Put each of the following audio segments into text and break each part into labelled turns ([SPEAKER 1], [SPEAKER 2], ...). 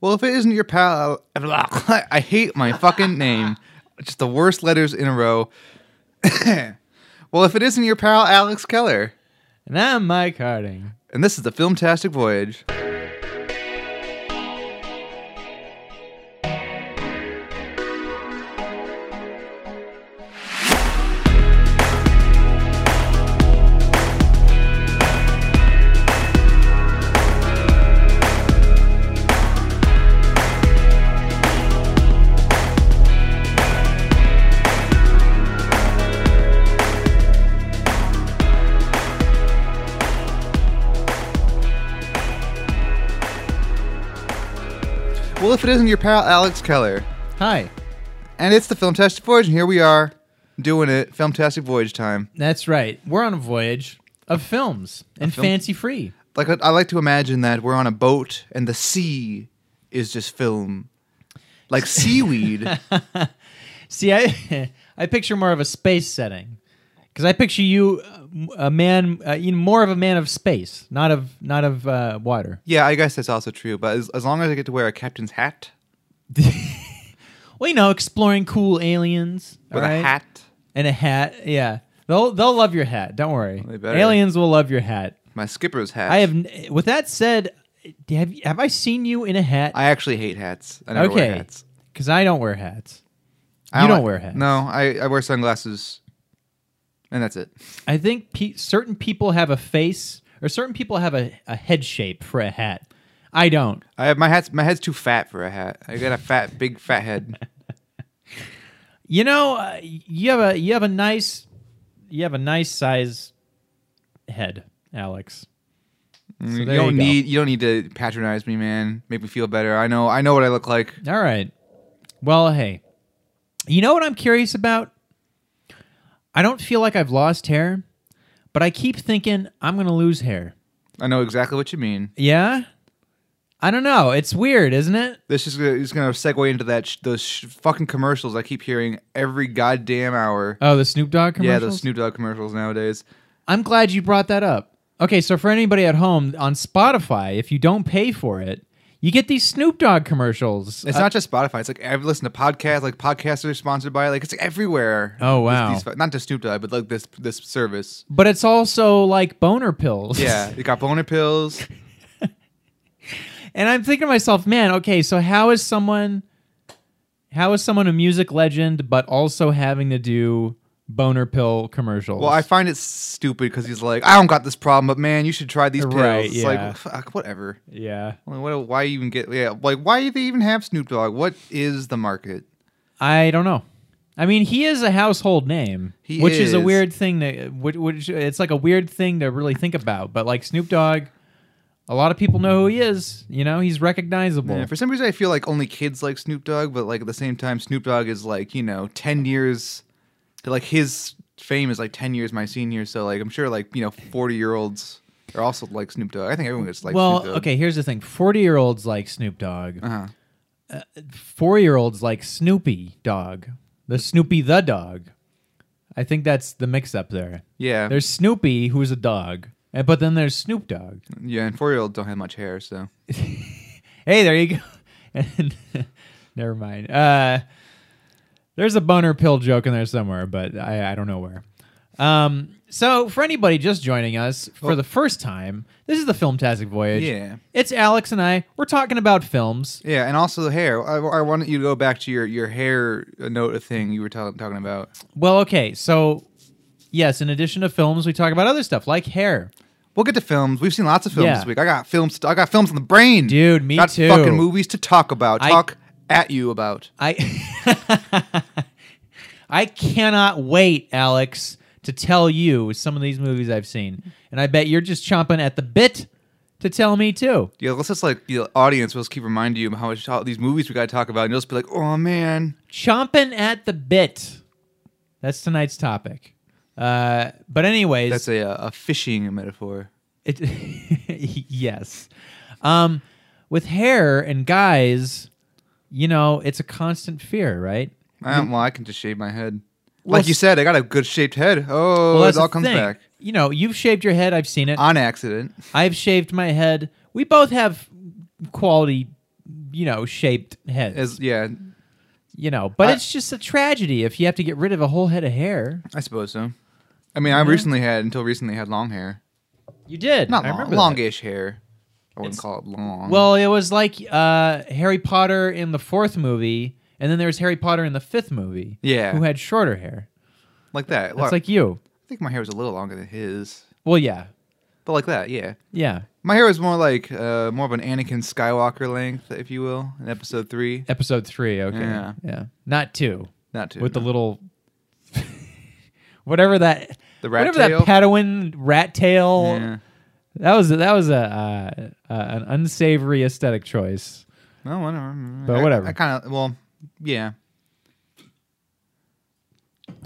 [SPEAKER 1] Well, if it isn't your pal, I hate my fucking name. Just the worst letters in a row. well, if it isn't your pal, Alex Keller.
[SPEAKER 2] And I'm Mike Harding.
[SPEAKER 1] And this is the Filmtastic Voyage. Well, if it isn't your pal, Alex Keller.
[SPEAKER 2] Hi.
[SPEAKER 1] And it's the Filmtastic Voyage, and here we are doing it. Filmtastic Voyage time.
[SPEAKER 2] That's right. We're on a voyage of films and
[SPEAKER 1] film-
[SPEAKER 2] fancy free.
[SPEAKER 1] Like, I I like to imagine that we're on a boat and the sea is just film. Like seaweed.
[SPEAKER 2] See, I I picture more of a space setting because I picture you uh, a man, uh, you know, more of a man of space, not of not of uh, water.
[SPEAKER 1] yeah, I guess that's also true. But as, as long as I get to wear a captain's hat
[SPEAKER 2] Well, you know, exploring cool aliens
[SPEAKER 1] with
[SPEAKER 2] right?
[SPEAKER 1] a hat,
[SPEAKER 2] and a hat. Yeah, they'll they'll love your hat. Don't worry.
[SPEAKER 1] Better.
[SPEAKER 2] Aliens will love your hat.
[SPEAKER 1] my skipper's hat.
[SPEAKER 2] I have. With that said, have have I seen you in a hat?
[SPEAKER 1] I actually hate hats. I never
[SPEAKER 2] okay,
[SPEAKER 1] wear hats.
[SPEAKER 2] because I don't wear hats.
[SPEAKER 1] I
[SPEAKER 2] You don't
[SPEAKER 1] like-
[SPEAKER 2] wear hats.
[SPEAKER 1] No, I, I wear sunglasses, and that's it.
[SPEAKER 2] I think pe- certain people have a face, or certain people have a, a head shape for a hat. I don't.
[SPEAKER 1] I have my hat's my head's too fat for a hat. I got a fat, big, fat head.
[SPEAKER 2] You know, uh, you have a you have a nice you have a nice size head, Alex.
[SPEAKER 1] you don't
[SPEAKER 2] you
[SPEAKER 1] need you don't need to patronize me, man. Make me feel better. I know I know what I look like.
[SPEAKER 2] All right. Well, hey, you know what I'm curious about? I don't feel like I've lost hair, but I keep thinking I'm going to lose hair.
[SPEAKER 1] I know exactly what you mean.
[SPEAKER 2] Yeah. I don't know. It's weird, isn't it?
[SPEAKER 1] This is gonna, gonna segue into that sh- those sh- fucking commercials I keep hearing every goddamn hour.
[SPEAKER 2] Oh, the Snoop Dogg commercials.
[SPEAKER 1] Yeah, the Snoop Dogg commercials nowadays.
[SPEAKER 2] I'm glad you brought that up. Okay, so for anybody at home on Spotify, if you don't pay for it, you get these Snoop Dogg commercials.
[SPEAKER 1] It's
[SPEAKER 2] Uh,
[SPEAKER 1] not just Spotify. It's like I've listened to podcasts. Like podcasts are sponsored by it. Like it's everywhere.
[SPEAKER 2] Oh, wow.
[SPEAKER 1] these- not just Snoop Dogg, but like this this service.
[SPEAKER 2] but it's also like boner pills.
[SPEAKER 1] Yeah, you got boner pills.
[SPEAKER 2] and I'm thinking to myself, man, okay, so how is someone how is someone a music legend but also having to do boner pill commercials?
[SPEAKER 1] Well, I find it stupid because he's like, I don't got this problem, but man, you should try these pills.
[SPEAKER 2] Right,
[SPEAKER 1] It's
[SPEAKER 2] yeah.
[SPEAKER 1] like, fuck, whatever.
[SPEAKER 2] yeah.
[SPEAKER 1] Like, what, why even get? Yeah, like why do they even have Snoop Dogg? What is the market?
[SPEAKER 2] I don't know. I mean, he is a household name,
[SPEAKER 1] He
[SPEAKER 2] which is. a weird thing to which, which it's like a weird thing to really think about. But like Snoop Dogg, a lot of people know who he is. You know, he's recognizable.
[SPEAKER 1] Yeah, for some reason, I feel like only kids like Snoop Dogg, but like at the same time, Snoop Dogg is like you know ten years. Like his fame is like ten years my senior, so like I'm sure like you know forty year olds are also like Snoop Dogg. I think everyone gets like
[SPEAKER 2] well,
[SPEAKER 1] Snoop Dogg.
[SPEAKER 2] okay. Here's the thing: forty-year-olds like Snoop Dogg.
[SPEAKER 1] Uh-huh.
[SPEAKER 2] Four-year-olds like Snoopy Dog, the Snoopy the dog. I think that's the mix-up there.
[SPEAKER 1] Yeah,
[SPEAKER 2] There's Snoopy, who's a dog, and- but then there's Snoop Dogg.
[SPEAKER 1] yeah, and four year olds don't have much hair, so
[SPEAKER 2] Hey, there you go. And never mind. Uh, there's a boner pill joke in there somewhere, but I, I don't know where. Um, so for anybody just joining us for the first time, this is the Filmtastic Voyage.
[SPEAKER 1] Yeah.
[SPEAKER 2] It's Alex and I. We're talking about films.
[SPEAKER 1] yeah, and also the hair. I, I wanted you to go back to your your hair note thing you were ta- talking about.
[SPEAKER 2] Well, okay, so yes, in addition to films, we talk about other stuff like hair.
[SPEAKER 1] We'll get to films. We've seen lots of films
[SPEAKER 2] Yeah.
[SPEAKER 1] this week. I got films. I got films on the brain,
[SPEAKER 2] Dude, me
[SPEAKER 1] got
[SPEAKER 2] too.
[SPEAKER 1] Fucking movies to talk about.
[SPEAKER 2] I-
[SPEAKER 1] Talk at you about.
[SPEAKER 2] I I cannot wait, Alex, to tell you some of these movies I've seen. And I bet you're just chomping at the bit to tell me too.
[SPEAKER 1] Yeah, let's just like the audience. We'll just keep reminding you how much how these movies we got to talk about, and you'll just be like, "Oh man,
[SPEAKER 2] Chomping at the bit. That's tonight's topic. Uh, but anyways,
[SPEAKER 1] that's a a fishing metaphor."
[SPEAKER 2] It, yes. Um, with hair and guys, you know, it's a constant fear, right?
[SPEAKER 1] I well, I can just shave my head.
[SPEAKER 2] Well,
[SPEAKER 1] like you said, I got a good shaped head. Oh,
[SPEAKER 2] Well,
[SPEAKER 1] it all comes
[SPEAKER 2] thing.
[SPEAKER 1] back
[SPEAKER 2] You know, you've shaved your head. I've seen it.
[SPEAKER 1] on accident.
[SPEAKER 2] I've shaved my head. We both have quality you know, shaped heads.
[SPEAKER 1] As yeah,
[SPEAKER 2] you know, but
[SPEAKER 1] I-
[SPEAKER 2] it's just a tragedy if you have to get rid of a whole head of hair.
[SPEAKER 1] I suppose so. I mean, I recently had until recently had long hair.
[SPEAKER 2] You did.
[SPEAKER 1] Not
[SPEAKER 2] I
[SPEAKER 1] long,
[SPEAKER 2] remember that.
[SPEAKER 1] longish hair. I wouldn't
[SPEAKER 2] It's-
[SPEAKER 1] call it long.
[SPEAKER 2] Well, it was like uh, Harry Potter in the fourth movie, and then there was Harry Potter in the fifth movie.
[SPEAKER 1] Yeah.
[SPEAKER 2] Who had shorter hair.
[SPEAKER 1] like that.
[SPEAKER 2] That's
[SPEAKER 1] Look,
[SPEAKER 2] like you.
[SPEAKER 1] I think my hair was a little longer than his,
[SPEAKER 2] Well, yeah.
[SPEAKER 1] but like that, yeah.
[SPEAKER 2] Yeah.
[SPEAKER 1] My hair was more like uh, more of an Anakin Skywalker length, if you will, in Episode Three.
[SPEAKER 2] Episode three. Okay.
[SPEAKER 1] Yeah.
[SPEAKER 2] Yeah. Not two.
[SPEAKER 1] Not too
[SPEAKER 2] with the little. Whatever that.
[SPEAKER 1] The rat
[SPEAKER 2] whatever
[SPEAKER 1] tail?
[SPEAKER 2] that Padawan rat tail.
[SPEAKER 1] Yeah.
[SPEAKER 2] That was that was a uh, uh, an unsavory aesthetic choice.
[SPEAKER 1] No, whatever.
[SPEAKER 2] But
[SPEAKER 1] I-
[SPEAKER 2] whatever.
[SPEAKER 1] I, kind of well, yeah.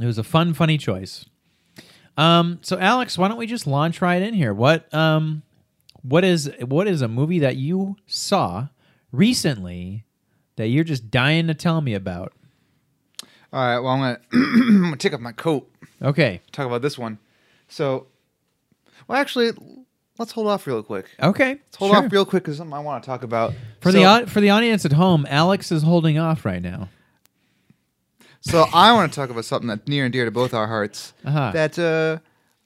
[SPEAKER 2] It was a fun, funny choice. Um, so Alex, why don't we just launch right in here? What um, what is what is a movie that you saw recently that you're just dying to tell me about?
[SPEAKER 1] All right. Well, I'm gonna, I'm gonna take off my coat.
[SPEAKER 2] Okay,
[SPEAKER 1] Talk about this one. So, well, actually, let's hold off real quick.
[SPEAKER 2] okay,
[SPEAKER 1] Let's hold
[SPEAKER 2] sure.
[SPEAKER 1] off real quick because something I want to talk about.
[SPEAKER 2] for
[SPEAKER 1] so,
[SPEAKER 2] the for the audience at home. Alex is holding off right now.
[SPEAKER 1] so I want to talk about something that's near and dear to both our hearts.
[SPEAKER 2] Uh-huh.
[SPEAKER 1] That uh,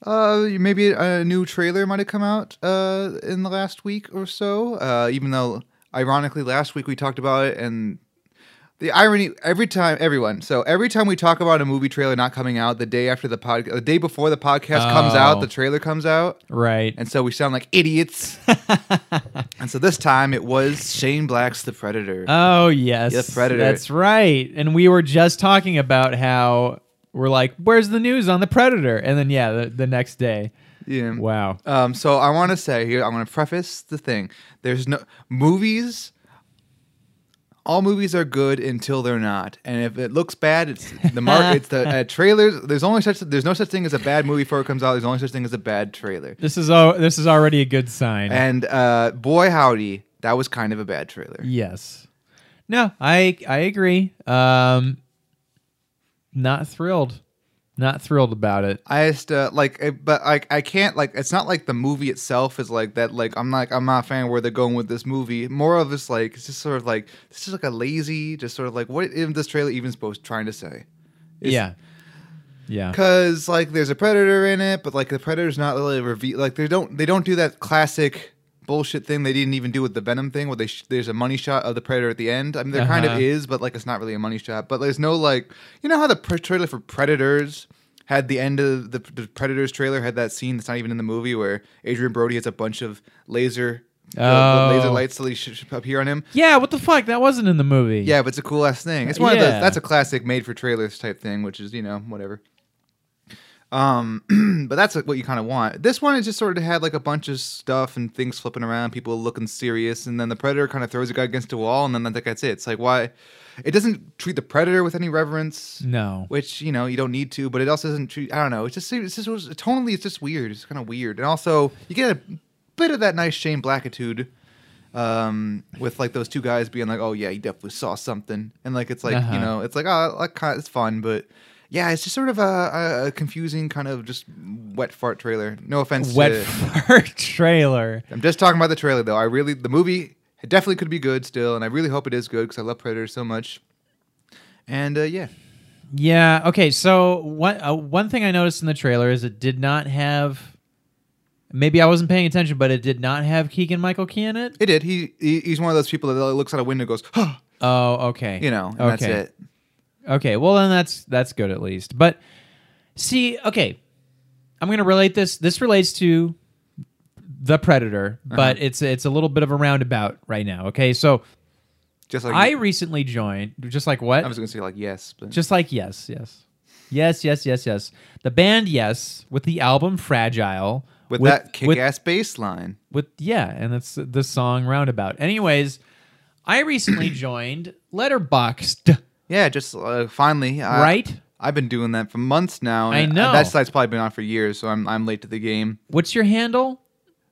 [SPEAKER 1] uh, maybe a new trailer might have come out uh in the last week or so. Uh, even though ironically last week we talked about it and. The irony every time everyone so every time we talk about a movie trailer not coming out the day after the pod the day before the podcast comes
[SPEAKER 2] Oh.
[SPEAKER 1] out the trailer comes out
[SPEAKER 2] Right.
[SPEAKER 1] and so we sound like idiots. and so this time it was Shane Black's The Predator.
[SPEAKER 2] Oh yes,
[SPEAKER 1] The Predator.
[SPEAKER 2] That's right. And we were just talking about how we're like, "Where's the news on the Predator?" And then yeah, the, the next day,
[SPEAKER 1] yeah.
[SPEAKER 2] wow.
[SPEAKER 1] Um, so I want to say here, i want to preface the thing. There's no movies. All movies are good until they're not, and if it looks bad, it's the mark. it's the uh, trailers. There's only such. There's no such thing as a bad movie before it comes out. There's only such thing as a bad trailer.
[SPEAKER 2] This is al- this is already a good sign.
[SPEAKER 1] And uh, boy, howdy, that was kind of a bad trailer.
[SPEAKER 2] yes. No, I I agree. Um, not thrilled. Not thrilled about it.
[SPEAKER 1] I just uh, like, but like I can't like. It's not like the movie itself is like that. Like I'm like I'm not a fan of where they're going with this movie. More of it's like it's just sort of like this is like a lazy, just sort of like what is this trailer even supposed trying to say? It's-
[SPEAKER 2] yeah. Yeah.
[SPEAKER 1] Because like there's a predator in it, but like the predator's not really revealed. Like they don't they don't do that classic bullshit thing they didn't even do with the Venom thing, where they sh- there's a money shot of the predator at the end. I mean there kind
[SPEAKER 2] Uh-huh.
[SPEAKER 1] of is, but like it's not really a money shot. But there's no like you know how the pre- trailer for Predators had the end of the, the Predators trailer had that scene that's not even in the movie where Adrien Brody has a bunch of laser. uh, laser
[SPEAKER 2] Oh.
[SPEAKER 1] lights that should appear on him.
[SPEAKER 2] Yeah. What the fuck? That wasn't in the movie.
[SPEAKER 1] Yeah, but it's a cool ass thing. It's one of
[SPEAKER 2] Yeah.
[SPEAKER 1] those. That's a classic made for trailers type thing, which is you know whatever. Um, but that's what you kind of want. This one is just sort of had like a bunch of stuff and things flipping around, people looking serious, and then the predator kind of throws a guy against a wall, and then I think that's it. It's like why it doesn't treat the predator with any reverence,
[SPEAKER 2] No.
[SPEAKER 1] which you know you don't need to, but it also doesn't treat. I don't know. It's just it's just tonally it's just weird. It's kind of weird, and also you get a bit of that nice Shane Blackitude um with like those two guys being like oh yeah he definitely saw something and like it's like
[SPEAKER 2] Uh-huh.
[SPEAKER 1] you know it's like oh like, kind it's fun but yeah it's just sort of a, a, confusing kind of just wet fart trailer no offense
[SPEAKER 2] Wet
[SPEAKER 1] to,
[SPEAKER 2] fart trailer.
[SPEAKER 1] i'm just talking about the trailer though i really the movie it definitely could be good still and i really hope it is good because i love predator so much and uh yeah
[SPEAKER 2] Yeah. Okay. So one uh, one thing I noticed in the trailer is it did not have. Maybe I wasn't paying attention, but it did not have Keegan Michael Key in it.
[SPEAKER 1] it did he, he he's one of those people that looks out a window and goes huh,
[SPEAKER 2] Oh, okay.
[SPEAKER 1] you know and
[SPEAKER 2] okay.
[SPEAKER 1] that's it
[SPEAKER 2] Okay. Well, then that's that's good at least. But see, okay, I'm gonna relate this. This relates to the Predator, but
[SPEAKER 1] Uh-huh.
[SPEAKER 2] it's it's a little bit of a roundabout right now. Okay, so
[SPEAKER 1] just like
[SPEAKER 2] I recently joined, just like what?
[SPEAKER 1] I was gonna say like yes but
[SPEAKER 2] Just like yes, yes, yes, yes, yes, yes. The band Yes with the album Fragile
[SPEAKER 1] with,
[SPEAKER 2] with-
[SPEAKER 1] that
[SPEAKER 2] with-
[SPEAKER 1] kick-ass bass line
[SPEAKER 2] with yeah, and it's the song Roundabout. Anyways, I recently joined Letterboxd.
[SPEAKER 1] Yeah, just uh, finally. I,
[SPEAKER 2] Right?
[SPEAKER 1] I've been doing that for months now.
[SPEAKER 2] I
[SPEAKER 1] and,
[SPEAKER 2] know.
[SPEAKER 1] that site's probably been on for years, so I'm I'm late to the game.
[SPEAKER 2] What's your handle?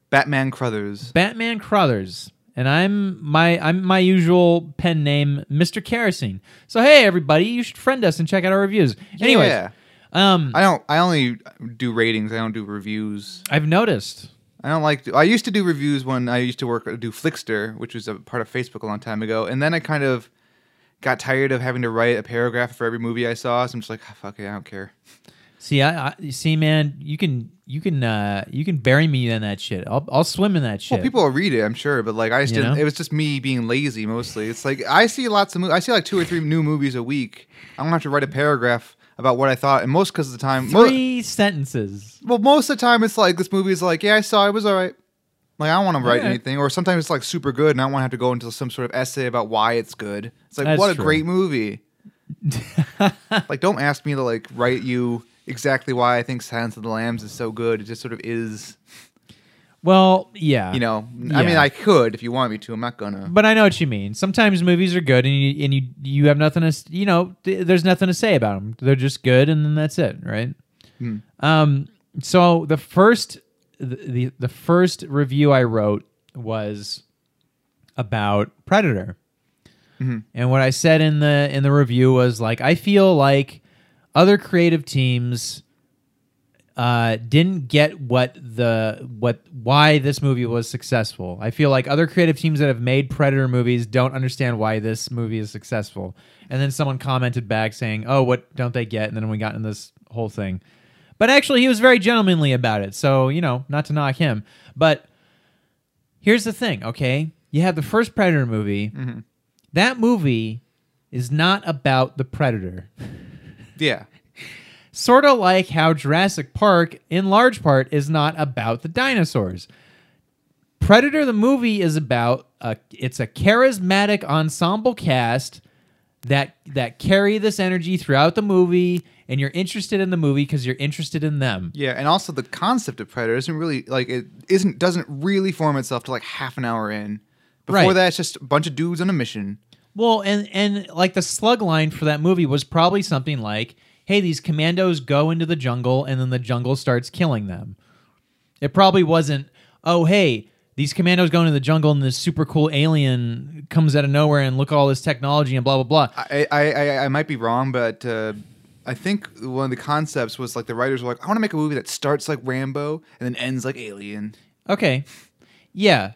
[SPEAKER 1] Batman Crothers.
[SPEAKER 2] Batman Crothers. And I'm my I'm my usual pen name, Mr. Kerosene. So hey everybody, you should friend us and check out our reviews. Anyways,
[SPEAKER 1] Yeah.
[SPEAKER 2] um
[SPEAKER 1] I don't. I only do ratings. I don't do reviews.
[SPEAKER 2] I've noticed.
[SPEAKER 1] I don't like. I used to do reviews when I used to work do Flixster, which was a part of Facebook a long time ago, and then I kind of got tired of having to write a paragraph for every movie I saw. So I'm just like, "Ah, fuck it, I don't care.
[SPEAKER 2] See, I, I see, man, you can you can uh you can bury me in that shit. I'll I'll swim in that shit.
[SPEAKER 1] Well, people will read it, I'm sure, but like I just
[SPEAKER 2] You
[SPEAKER 1] didn't.
[SPEAKER 2] know?
[SPEAKER 1] It was just me being lazy mostly. It's like I see lots of. movies. I see like two or three new movies a week. I don't have to write a paragraph about what I thought, and most because of the time, mo-
[SPEAKER 2] Three sentences.
[SPEAKER 1] well, most of the time it's like this movie is like, yeah, I saw it, it was all right. Like I don't want to write
[SPEAKER 2] Alright.
[SPEAKER 1] anything, or sometimes it's like super good, and I want to have to go into some sort of essay about why it's good. It's like
[SPEAKER 2] That's
[SPEAKER 1] what a
[SPEAKER 2] true.
[SPEAKER 1] great movie. like don't ask me to like write you exactly why I think Silence of the Lambs is so good. It just sort of is.
[SPEAKER 2] Well, yeah.
[SPEAKER 1] You know, I mean, I could if you want me to. I'm not gonna.
[SPEAKER 2] But I know what you mean. Sometimes movies are good, and you and you you have nothing to you know. Th- there's nothing to say about them. They're just good, and then that's it, right?
[SPEAKER 1] Hmm.
[SPEAKER 2] Um. So the first the, the the first review I wrote was about Predator, and what I said in the in the review was like I feel like other creative teams uh, didn't get what the what why this movie was successful. I feel like other creative teams that have made Predator movies don't understand why this movie is successful. And then someone commented back saying, "Oh, what don't they get?" And then we got in this whole thing. But actually, he was very gentlemanly about it. So you know, not to knock him, but here's the thing. Okay, you have the first Predator movie. Mm-hmm. That movie is not about the Predator
[SPEAKER 1] Yeah.
[SPEAKER 2] sort of like how Jurassic Park, in large part, is not about the dinosaurs. Predator the movie is about a it's a charismatic ensemble cast that that carry this energy throughout the movie and you're interested in the movie because you're interested in them.
[SPEAKER 1] Yeah, and also the concept of Predator isn't really like it isn't doesn't really form itself to like half an hour in. Before
[SPEAKER 2] Right.
[SPEAKER 1] that, it's just a bunch of dudes on a mission.
[SPEAKER 2] Well, and and like the slug line for that movie was probably something like, "Hey, these commandos go into the jungle and then the jungle starts killing them." It probably wasn't, "Oh, hey, these commandos go into the jungle and this super cool alien comes out of nowhere and look at all this technology and blah blah blah."
[SPEAKER 1] I I, I, I might be wrong, but uh, I think one of the concepts was like the writers were like, I want to make a movie that starts like Rambo and then ends like Alien.
[SPEAKER 2] Okay. Yeah.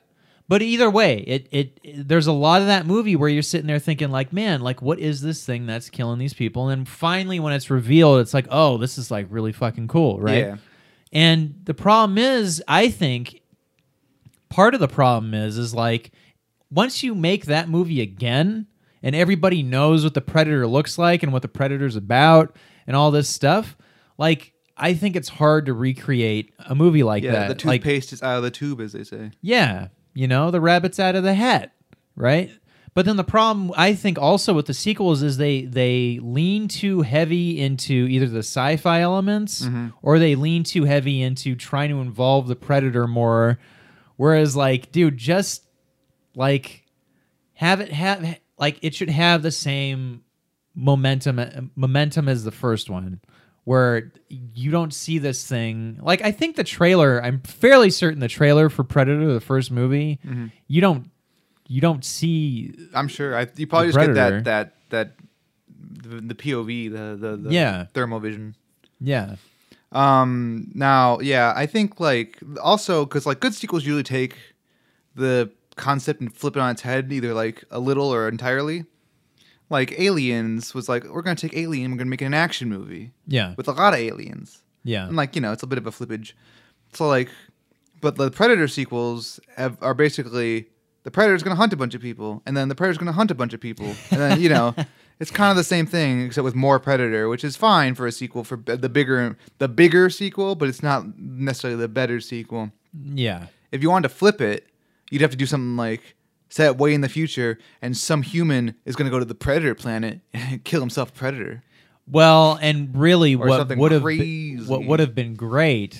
[SPEAKER 2] But either way, it, it it there's a lot of that movie where you're sitting there thinking like, man, like what is this thing that's killing these people? And then finally when it's revealed, it's like, oh, this is like really fucking cool, right?
[SPEAKER 1] Yeah.
[SPEAKER 2] And the problem is, I think part of the problem is is like once you make that movie again and everybody knows what the predator looks like and what the predator's about and all this stuff, like I think it's hard to recreate a movie like
[SPEAKER 1] Yeah,
[SPEAKER 2] that.
[SPEAKER 1] the
[SPEAKER 2] like
[SPEAKER 1] toothpaste is out of the tube, as they say.
[SPEAKER 2] yeah, you know, the rabbit's out of the hat, right? But then the problem I think also with the sequels is they they lean too heavy into either the sci-fi elements mm-hmm. or they lean too heavy into trying to involve the predator more whereas like dude just like have it have like it should have the same momentum momentum as the first one where you don't see this thing like i think the trailer i'm fairly certain the trailer for predator the first movie mm-hmm. you don't you don't see
[SPEAKER 1] I'm sure. I, you probably just get that that that the, the POV, the the, the
[SPEAKER 2] Yeah.
[SPEAKER 1] thermal vision.
[SPEAKER 2] yeah
[SPEAKER 1] Um. Now, yeah, I think like also because like good sequels usually take the concept and flip it on its head, either like a little or entirely. Like Aliens was like, we're gonna take Alien, we're gonna make it an action movie
[SPEAKER 2] yeah
[SPEAKER 1] with a lot of aliens,
[SPEAKER 2] yeah
[SPEAKER 1] and like you know, it's a bit of a flippage. So like, but the Predator sequels have, are basically the Predator's gonna hunt a bunch of people, and then the Predator's gonna hunt a bunch of people, and then you know. It's kind of the same thing, except with more Predator, which is fine for a sequel for the bigger, the bigger sequel, but it's not necessarily the better sequel.
[SPEAKER 2] yeah
[SPEAKER 1] If you wanted to flip it, you'd have to do something like set way in the future, and some human is going to go to the Predator planet and kill himself Predator.
[SPEAKER 2] Well, and really,
[SPEAKER 1] Or
[SPEAKER 2] what
[SPEAKER 1] something
[SPEAKER 2] would have
[SPEAKER 1] crazy.
[SPEAKER 2] been, what would have been great,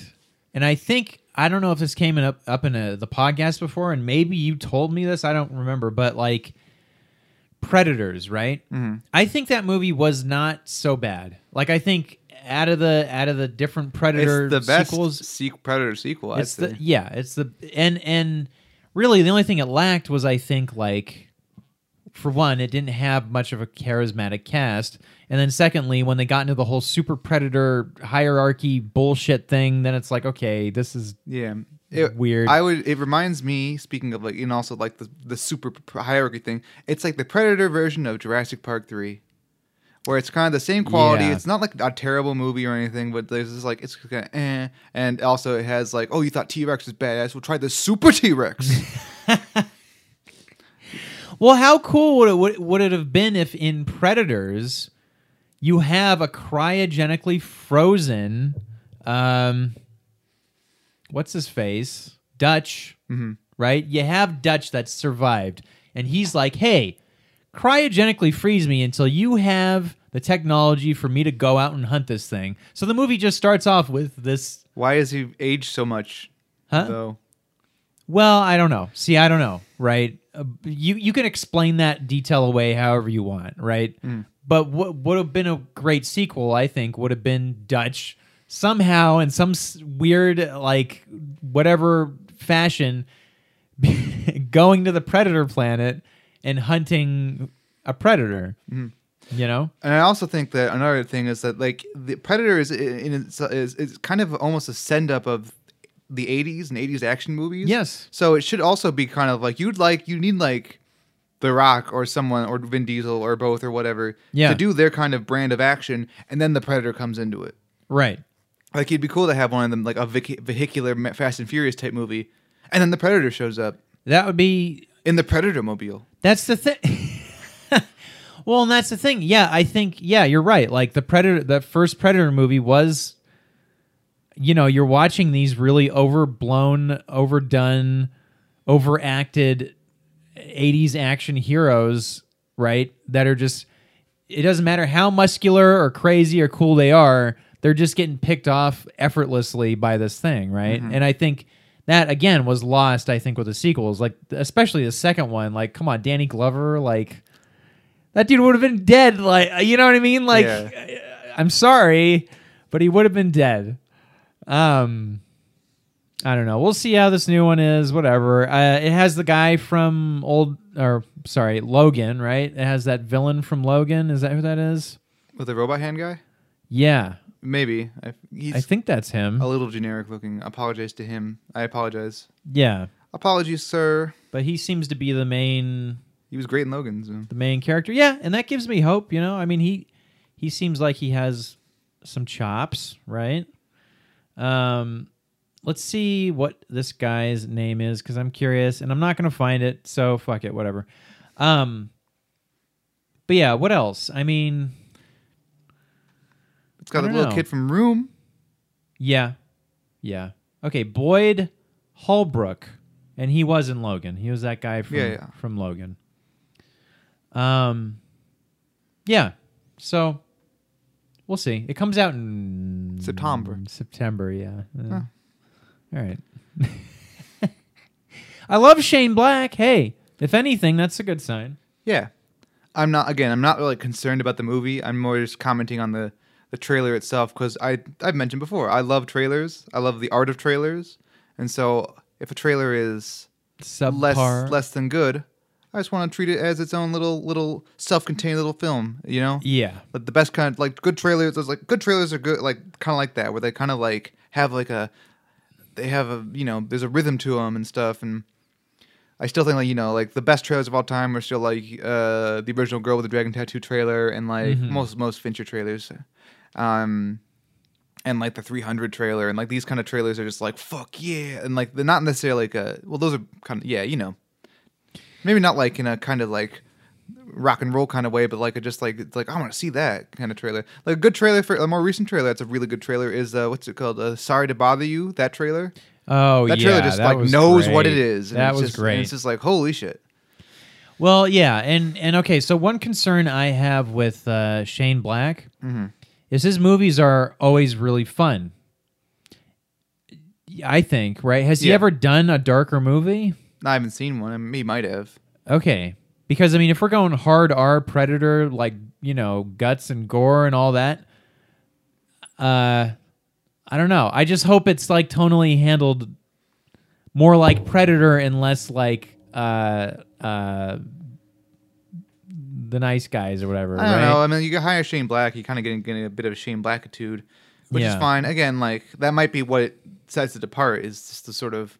[SPEAKER 2] and I think I don't know if this came in up up in a, the podcast before, and maybe you told me this. I don't remember, but like Predators, right?
[SPEAKER 1] Mm-hmm.
[SPEAKER 2] I think that movie was not so bad. Like I think out of the out of the different Predator
[SPEAKER 1] It's the best
[SPEAKER 2] sequels,
[SPEAKER 1] sequ- Predator sequel. I'd
[SPEAKER 2] it's
[SPEAKER 1] say.
[SPEAKER 2] the yeah, it's the and and really the only thing it lacked was I think like for one, it didn't have much of a charismatic cast, and then secondly, when they got into the whole super predator hierarchy bullshit thing, then it's like okay, this is
[SPEAKER 1] yeah. It-
[SPEAKER 2] weird.
[SPEAKER 1] I would. It reminds me, speaking of like, and also like the the super hierarchy thing. It's like the Predator version of Jurassic Park three, where it's kind of the same quality.
[SPEAKER 2] Yeah.
[SPEAKER 1] It's not like a terrible movie or anything, but there's just like it's kind of eh. And also, it has like, oh, you thought T Rex was badass? We'll try the Super T Rex.
[SPEAKER 2] Well, how cool would it would, would it have been if in Predators you have a cryogenically frozen, um, what's his face, Dutch, right? You have Dutch that survived, and he's like, "Hey, cryogenically freeze me until you have the technology for me to go out and hunt this thing." So the movie just starts off with this.
[SPEAKER 1] Why has he aged so much?
[SPEAKER 2] Huh?
[SPEAKER 1] Though
[SPEAKER 2] Well, I don't know. See, I don't know, right? Uh, you you can explain that detail away however you want, right? But what would have been a great sequel, I think, would have been Dutch somehow in some weird like whatever fashion going to the predator planet and hunting a predator. Mm-hmm. You know?
[SPEAKER 1] And I also think that another thing is that like the Predator is in its, is, is kind of almost a send up of the 80s and 80s action movies.
[SPEAKER 2] Yes.
[SPEAKER 1] So it should also be kind of like you'd like you need like The Rock or someone or Vin Diesel or both or whatever
[SPEAKER 2] Yeah.
[SPEAKER 1] to do their kind of brand of action, and then the Predator comes into it.
[SPEAKER 2] Right.
[SPEAKER 1] Like it'd be cool to have one of them like a vehi- vehicular Ma- Fast and Furious type movie, and then the Predator shows up
[SPEAKER 2] That would be
[SPEAKER 1] in the Predator mobile.
[SPEAKER 2] That's the thing. well, and that's the thing. Yeah, I think yeah, you're right. Like the Predator, the first Predator movie was, you know, you're watching these really overblown, overdone, overacted '80s action heroes, right? That are just. It doesn't matter how muscular or crazy or cool they are; they're just getting picked off effortlessly by this thing, right? And I think that again was lost. I think with the sequels, like especially the second one. Like, come on, Danny Glover, like that dude would have been dead. Like, you know what I mean? Like,
[SPEAKER 1] Yeah.
[SPEAKER 2] I'm sorry, but he would have been dead. Um, I don't know. We'll see how this new one is. Whatever. Uh, it has the guy from old, or sorry, Logan, right? It has that villain from Logan. Is that who that is?
[SPEAKER 1] With the robot hand guy,
[SPEAKER 2] Yeah,
[SPEAKER 1] maybe. I, he's
[SPEAKER 2] I think that's him.
[SPEAKER 1] a little generic looking. Apologize to him. I apologize.
[SPEAKER 2] Yeah,
[SPEAKER 1] Apologies, sir.
[SPEAKER 2] but he seems to be the main
[SPEAKER 1] He was great in Logan. So.
[SPEAKER 2] the main character. Yeah, and that gives me hope. You know, I mean he he seems like he has some chops, right? Um, let's see what this guy's name is because I'm curious, and I'm not gonna find it. So fuck it, whatever. Um, but yeah, what else? I mean,
[SPEAKER 1] It's got a little
[SPEAKER 2] know.
[SPEAKER 1] kid from Room.
[SPEAKER 2] yeah, yeah. Okay, Boyd Holbrook, and he was in Logan. He was that guy from
[SPEAKER 1] Yeah, yeah.
[SPEAKER 2] from Logan. Um, yeah. So we'll see. It comes out in
[SPEAKER 1] September.
[SPEAKER 2] September, yeah. Uh, All right. I love Shane Black. Hey, if anything, that's a good sign.
[SPEAKER 1] Yeah. I'm not again. I'm not really concerned about the movie. I'm more just commenting on the the trailer itself because I I've mentioned before. I love trailers. I love the art of trailers, and so if a trailer is
[SPEAKER 2] Subpar.
[SPEAKER 1] less less than good, I just want to treat it as its own little little self-contained little film. You know.
[SPEAKER 2] Yeah.
[SPEAKER 1] But the best kind of like good trailers is like good trailers are good like kind of like that where they kind of like have like a they have a you know there's a rhythm to them and stuff and I still think like you know like the best trailers of all time are still like uh the original Girl with the Dragon Tattoo trailer and like
[SPEAKER 2] Mhm.
[SPEAKER 1] most most Fincher trailers um and like the 300 trailer and like these kind of trailers are just like fuck yeah and like they're not necessarily like a well those are kind of yeah you know maybe not like in a kind of like rock and roll kind of way, but like a just like it's like I want to see that kind of trailer. Like a good trailer for a more recent trailer. That's a really good trailer. Is uh, what's it called? Uh, Sorry to bother you. That trailer.
[SPEAKER 2] Oh,
[SPEAKER 1] That
[SPEAKER 2] yeah.
[SPEAKER 1] trailer just like knows what it is. and
[SPEAKER 2] That
[SPEAKER 1] it's
[SPEAKER 2] was
[SPEAKER 1] just,
[SPEAKER 2] great.
[SPEAKER 1] It's just like holy shit.
[SPEAKER 2] Well, yeah, and and okay, so one concern I have with uh, Shane Black
[SPEAKER 1] Mhm.
[SPEAKER 2] Is his movies are always really fun. I think, right? Has he
[SPEAKER 1] Yeah.
[SPEAKER 2] ever done a darker movie?
[SPEAKER 1] I haven't seen one. I mean, he might have.
[SPEAKER 2] Okay, because I mean, if we're going hard R Predator, like you know, guts and gore and all that, uh, I don't know. I just hope it's like tonally handled more like Predator and less like uh uh the nice guys or whatever.
[SPEAKER 1] I don't
[SPEAKER 2] right?
[SPEAKER 1] know. I mean, you hire Shane Black. You kind of getting, getting a bit of a Shane Black attitude, which
[SPEAKER 2] Yeah.
[SPEAKER 1] is fine. Again, like that might be what sets it apart. Is just the sort of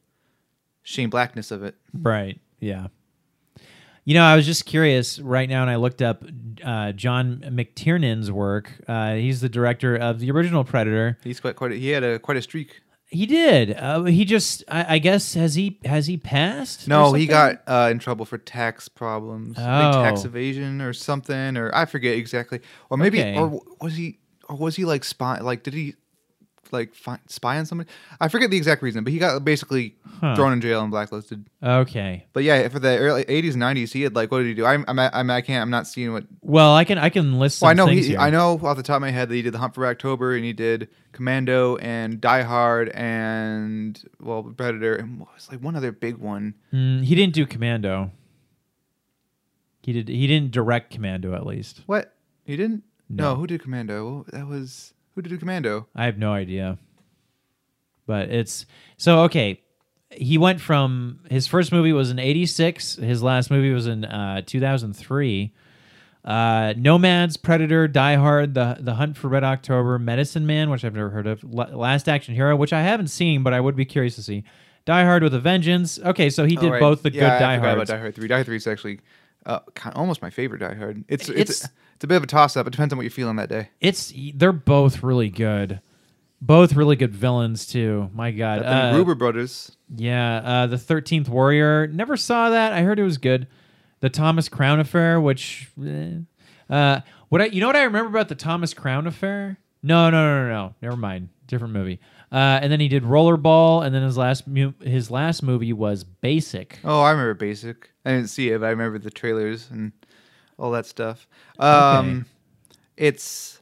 [SPEAKER 1] Shane Blackness of it.
[SPEAKER 2] Right. Yeah. You know, I was just curious right now, and I looked up uh, John McTiernan's work. Uh, he's the director of the original Predator.
[SPEAKER 1] He's quite quite. A, he had a quite a streak.
[SPEAKER 2] He did. Uh, he just, I, I guess, has he has he passed?
[SPEAKER 1] No, he got uh, in trouble for tax problems, like
[SPEAKER 2] Oh.
[SPEAKER 1] tax evasion or something, or I forget exactly. Or maybe,
[SPEAKER 2] Okay.
[SPEAKER 1] or was he, or was he like spy? Like, did he like fi- spy on somebody? I forget the exact reason, but he got basically
[SPEAKER 2] Huh.
[SPEAKER 1] thrown in jail and blacklisted.
[SPEAKER 2] Okay.
[SPEAKER 1] But yeah, for the early '80s '90s, he had like, what did he do? I'm, I'm, I'm I can't, I'm not seeing what.
[SPEAKER 2] Well, I can I can list some
[SPEAKER 1] Well, I know
[SPEAKER 2] things
[SPEAKER 1] he,
[SPEAKER 2] here.
[SPEAKER 1] I know off the top of my head that he did the Hunt for October and he did Commando and Die Hard and well Predator and what was like one other big one.
[SPEAKER 2] Mm, he didn't do Commando. He did. He didn't direct Commando, at least.
[SPEAKER 1] What? He didn't?
[SPEAKER 2] No.
[SPEAKER 1] No. who did Commando? That was who did Commando?
[SPEAKER 2] I have no idea. But it's so okay. He went from his first movie was in '86. His last movie was in uh, 2003. Uh, Nomads, Predator, Die Hard, the the Hunt for Red October, Medicine Man, which I've never heard of, La- Last Action Hero, which I haven't seen, but I would be curious to see. Die Hard with a Vengeance. Okay, so he did
[SPEAKER 1] Oh, right.
[SPEAKER 2] both the
[SPEAKER 1] yeah,
[SPEAKER 2] good
[SPEAKER 1] I
[SPEAKER 2] Die
[SPEAKER 1] about Die Hard three. Die Hard three is actually uh, almost my favorite Die Hard. It's it's
[SPEAKER 2] It's-
[SPEAKER 1] it's, a bit of a toss up. It depends on what you're feeling that day.
[SPEAKER 2] It's they're both really good, both really good villains too. My God,
[SPEAKER 1] The
[SPEAKER 2] Uh,
[SPEAKER 1] Gruber brothers.
[SPEAKER 2] Yeah, uh, the Thirteenth Warrior. Never saw that. I heard it was good. The Thomas Crown Affair, which, eh. uh, what I, you know what I remember about the Thomas Crown Affair? No, no, no, no, no. Never mind. Different movie. Uh, and then he did Rollerball, and then his last mu- his last movie was Basic.
[SPEAKER 1] Oh, I remember Basic. I didn't see it, but I remember the trailers and all that stuff. Um, It's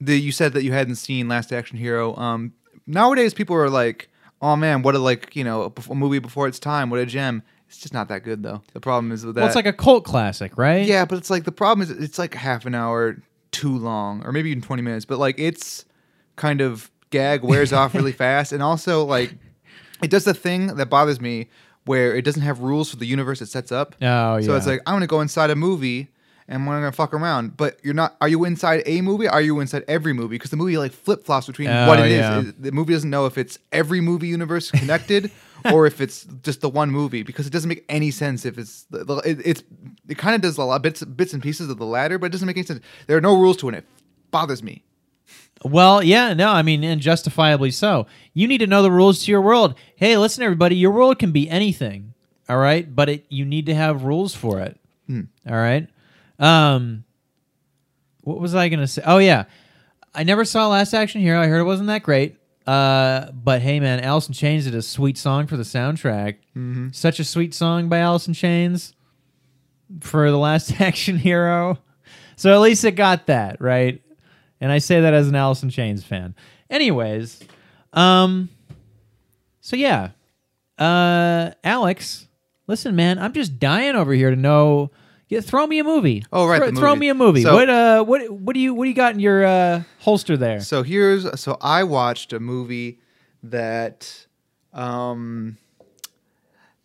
[SPEAKER 1] the you said that you hadn't seen Last Action Hero. Um, nowadays people are like, "Oh man, what a like you know a, a movie before its time. What a gem." It's just not that good though. The problem is with that.
[SPEAKER 2] Well, it's like a cult classic, right?
[SPEAKER 1] yeah, but it's like the problem is it's like half an hour too long, or maybe even twenty minutes. But like it's kind of gag wears off really fast, and also like it does the thing that bothers me where it doesn't have rules for the universe it sets up.
[SPEAKER 2] Oh, yeah.
[SPEAKER 1] So it's like I'm gonna go inside a movie and we're gonna fuck around, but you're not. Are you inside a movie? Are you inside every movie? Because the movie like flip flops between
[SPEAKER 2] Oh,
[SPEAKER 1] what it is.
[SPEAKER 2] yeah.
[SPEAKER 1] It- The movie doesn't know if it's every movie universe connected or if it's just the one movie because it doesn't make any sense if it's the- the- it, it's it kind of does a lot bits bits and pieces of the latter, but it doesn't make any sense. There are no rules to it. It bothers me.
[SPEAKER 2] Well, yeah, no, I mean, and justifiably so. You need to know the rules to your world. Hey, listen, everybody, your world can be anything, all right? But it you need to have rules for it.
[SPEAKER 1] Hmm.
[SPEAKER 2] All right. Um, what was I gonna say? Oh yeah, I never saw Last Action Hero. I heard it wasn't that great. Uh, but hey, man, Alice in Chains did a sweet song for the soundtrack.
[SPEAKER 1] Mm-hmm.
[SPEAKER 2] Such a sweet song by Alice in Chains for the Last Action Hero. So at least it got that right, and I say that as an Alice in Chains fan. Anyways, um, so yeah, uh, Alex, listen, man, I'm just dying over here to know. Yeah, throw me a movie.
[SPEAKER 1] Oh, right,
[SPEAKER 2] Throw,
[SPEAKER 1] the
[SPEAKER 2] throw
[SPEAKER 1] movie.
[SPEAKER 2] me a movie.
[SPEAKER 1] So-
[SPEAKER 2] what uh, what what do you what do you got in your uh holster there?
[SPEAKER 1] So here's so I watched a movie that um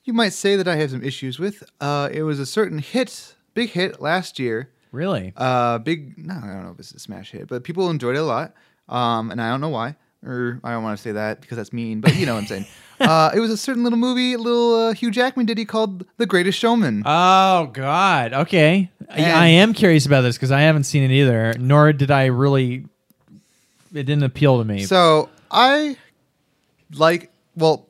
[SPEAKER 1] you might say that I have some issues with. Uh it was a certain hit, big hit last year.
[SPEAKER 2] Really?
[SPEAKER 1] Uh big no, I don't know if it's a smash hit, but people enjoyed it a lot. Um and I don't know why. Or I don't want to say that because that's mean, but you know what I'm saying. uh it was a certain little movie, a little uh, Hugh Jackman did he called The Greatest Showman.
[SPEAKER 2] Oh God. Okay. I,
[SPEAKER 1] And-
[SPEAKER 2] I am curious about this because I haven't seen it either. Nor did I really. It didn't appeal to me.
[SPEAKER 1] So I like well,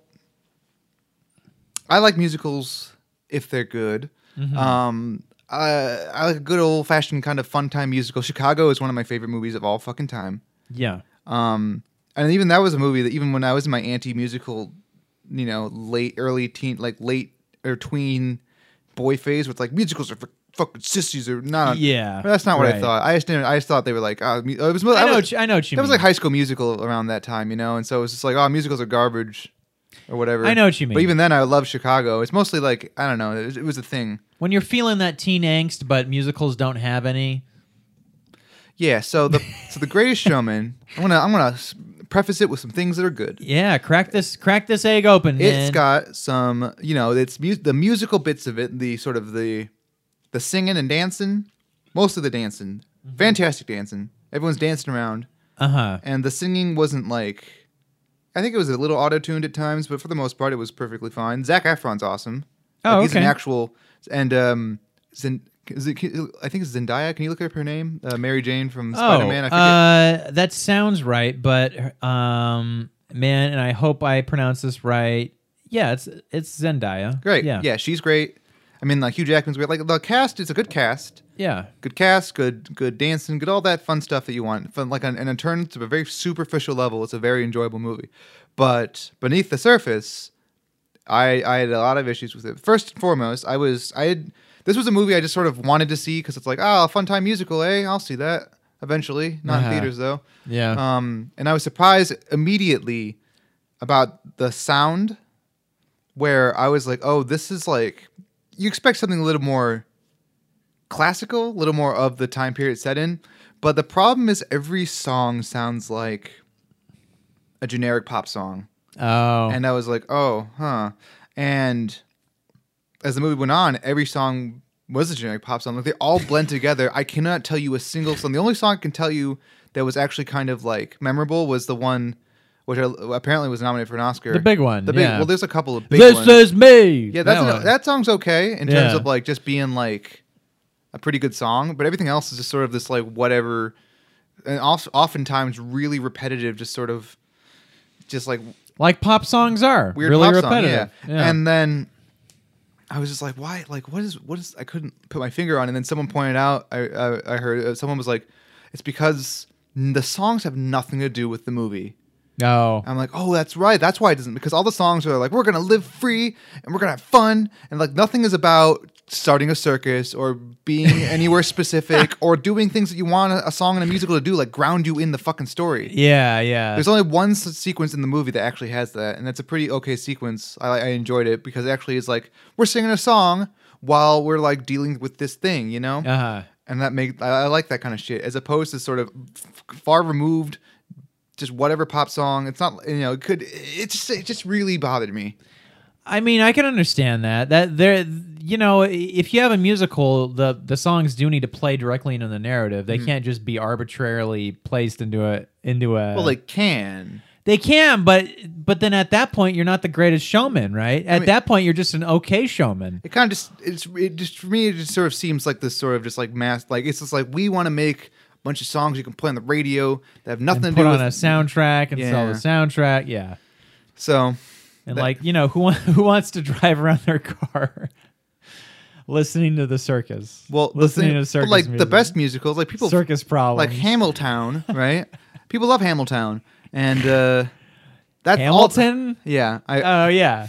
[SPEAKER 1] I like musicals if they're good.
[SPEAKER 2] Mm-hmm.
[SPEAKER 1] Um, I, I like a good old fashioned kind of fun time musical. Chicago is one of my favorite movies of all fucking time.
[SPEAKER 2] yeah.
[SPEAKER 1] Um, and even that was a movie that even when I was in my anti musical, you know, late early teen, like late or tween boy phase, with like musicals are for fucking sissies or not.
[SPEAKER 2] Yeah,
[SPEAKER 1] But that's not what I thought. I just didn't. I just thought they were like, uh, it was.
[SPEAKER 2] I know.
[SPEAKER 1] was-
[SPEAKER 2] what you- I know what you
[SPEAKER 1] that was like High School Musical around that time, you know, and so it was just like, oh, musicals are garbage, or whatever.
[SPEAKER 2] I know what you mean.
[SPEAKER 1] But even then, I love Chicago. It's mostly like I don't know. It was, it was a thing.
[SPEAKER 2] When you're feeling that teen angst, but musicals don't have any.
[SPEAKER 1] Yeah. So the so the Greatest Showman. I'm gonna I'm gonna preface it with some things that are good.
[SPEAKER 2] Yeah, crack this crack this egg open.
[SPEAKER 1] It's
[SPEAKER 2] man.
[SPEAKER 1] got some, you know, it's mu- the musical bits of it, the sort of the the singing and dancing, most of the dancing, fantastic dancing. Everyone's dancing around,
[SPEAKER 2] uh huh.
[SPEAKER 1] and the singing wasn't like I think it was a little auto tuned at times, but for the most part, it was perfectly fine. Zac Efron's awesome.
[SPEAKER 2] Oh,
[SPEAKER 1] Like, he's an actual and um, Zen, is it, I think it's Zendaya. Can you look up her name? Uh, Mary Jane from Spider Man. I forget.
[SPEAKER 2] uh, that sounds right, but um, man, and I hope I pronounce this right. Yeah, it's it's Zendaya.
[SPEAKER 1] great.
[SPEAKER 2] Yeah.
[SPEAKER 1] yeah, she's great. I mean, like Hugh Jackman's great. Like the cast is a good cast.
[SPEAKER 2] Yeah.
[SPEAKER 1] good cast, good good dancing, good all that fun stuff that you want. Fun, like on, and turn to a very superficial level, it's a very enjoyable movie. But beneath the surface, I I had a lot of issues with it. First and foremost, I was I had this was a movie I just sort of wanted to see because it's like oh, a fun time musical, eh? I'll see that eventually. Not
[SPEAKER 2] Uh-huh.
[SPEAKER 1] in theaters though.
[SPEAKER 2] Yeah.
[SPEAKER 1] Um, and I was surprised immediately about the sound, where I was like, oh, this is like you expect something a little more classical, a little more of the time period set in. But the problem is every song sounds like a generic pop song.
[SPEAKER 2] Oh.
[SPEAKER 1] And I was like, oh, huh. And as the movie went on, every song was a generic pop song. Like they all blend together. I cannot tell you a single song. The only song I can tell you that was actually kind of like memorable was the one which apparently was nominated for an Oscar.
[SPEAKER 2] The big one,
[SPEAKER 1] The big.
[SPEAKER 2] yeah.
[SPEAKER 1] Well, there's a couple of big
[SPEAKER 2] this
[SPEAKER 1] ones.
[SPEAKER 2] is me.
[SPEAKER 1] Yeah, that's
[SPEAKER 2] that
[SPEAKER 1] an, that song's okay in terms
[SPEAKER 2] Yeah.
[SPEAKER 1] of like just being like a pretty good song, but everything else is just sort of this like whatever, and oftentimes really repetitive, just sort of, just like
[SPEAKER 2] like pop songs are
[SPEAKER 1] weird
[SPEAKER 2] really
[SPEAKER 1] pop song,
[SPEAKER 2] repetitive.
[SPEAKER 1] yeah. And then I was just like, why? Like, what is what is? I couldn't put my finger on. it. And then someone pointed out, I I, I heard uh, someone was like, it's because the songs have nothing to do with the movie.
[SPEAKER 2] Oh,
[SPEAKER 1] I'm like, oh, that's right. That's why it doesn't. Because all the songs are like, we're gonna live free and we're gonna have fun, and like nothing is about starting a circus or being anywhere specific or doing things that you want a, a song and a musical to do, like ground you in the fucking story.
[SPEAKER 2] yeah, yeah.
[SPEAKER 1] There's only one s- sequence in the movie that actually has that, and that's a pretty okay sequence. I, I enjoyed it because it actually is like we're singing a song while we're like dealing with this thing, you know.
[SPEAKER 2] uh huh.
[SPEAKER 1] And that make I, I like that kind of shit as opposed to sort of f- far removed, just whatever pop song. It's not you know it could it just it just really bothered me.
[SPEAKER 2] I mean, I can understand that. That there, you know, if you have a musical, the the songs do need to play directly into the narrative. They hmm. can't just be arbitrarily placed into a into a.
[SPEAKER 1] Well, they can.
[SPEAKER 2] they can, but but then at that point, you're not the greatest showman, right? At
[SPEAKER 1] mean-
[SPEAKER 2] that point, you're just an okay showman.
[SPEAKER 1] It kind of just it's it just for me it just sort of seems like this sort of just like mass like it's just like we want to make bunch of songs you can play on the radio that have nothing
[SPEAKER 2] And
[SPEAKER 1] to
[SPEAKER 2] put
[SPEAKER 1] do
[SPEAKER 2] on
[SPEAKER 1] with
[SPEAKER 2] a soundtrack and sell the
[SPEAKER 1] Yeah.
[SPEAKER 2] soundtrack, yeah.
[SPEAKER 1] so
[SPEAKER 2] And
[SPEAKER 1] That-
[SPEAKER 2] like you know, who who wants to drive around their car listening to the circus?
[SPEAKER 1] well the
[SPEAKER 2] listening
[SPEAKER 1] thing-
[SPEAKER 2] to circus
[SPEAKER 1] like the best musicals like people
[SPEAKER 2] circus problems,
[SPEAKER 1] like Hamilton right people love Hamilton and uh that's
[SPEAKER 2] Hamilton.
[SPEAKER 1] all, yeah I
[SPEAKER 2] Oh yeah,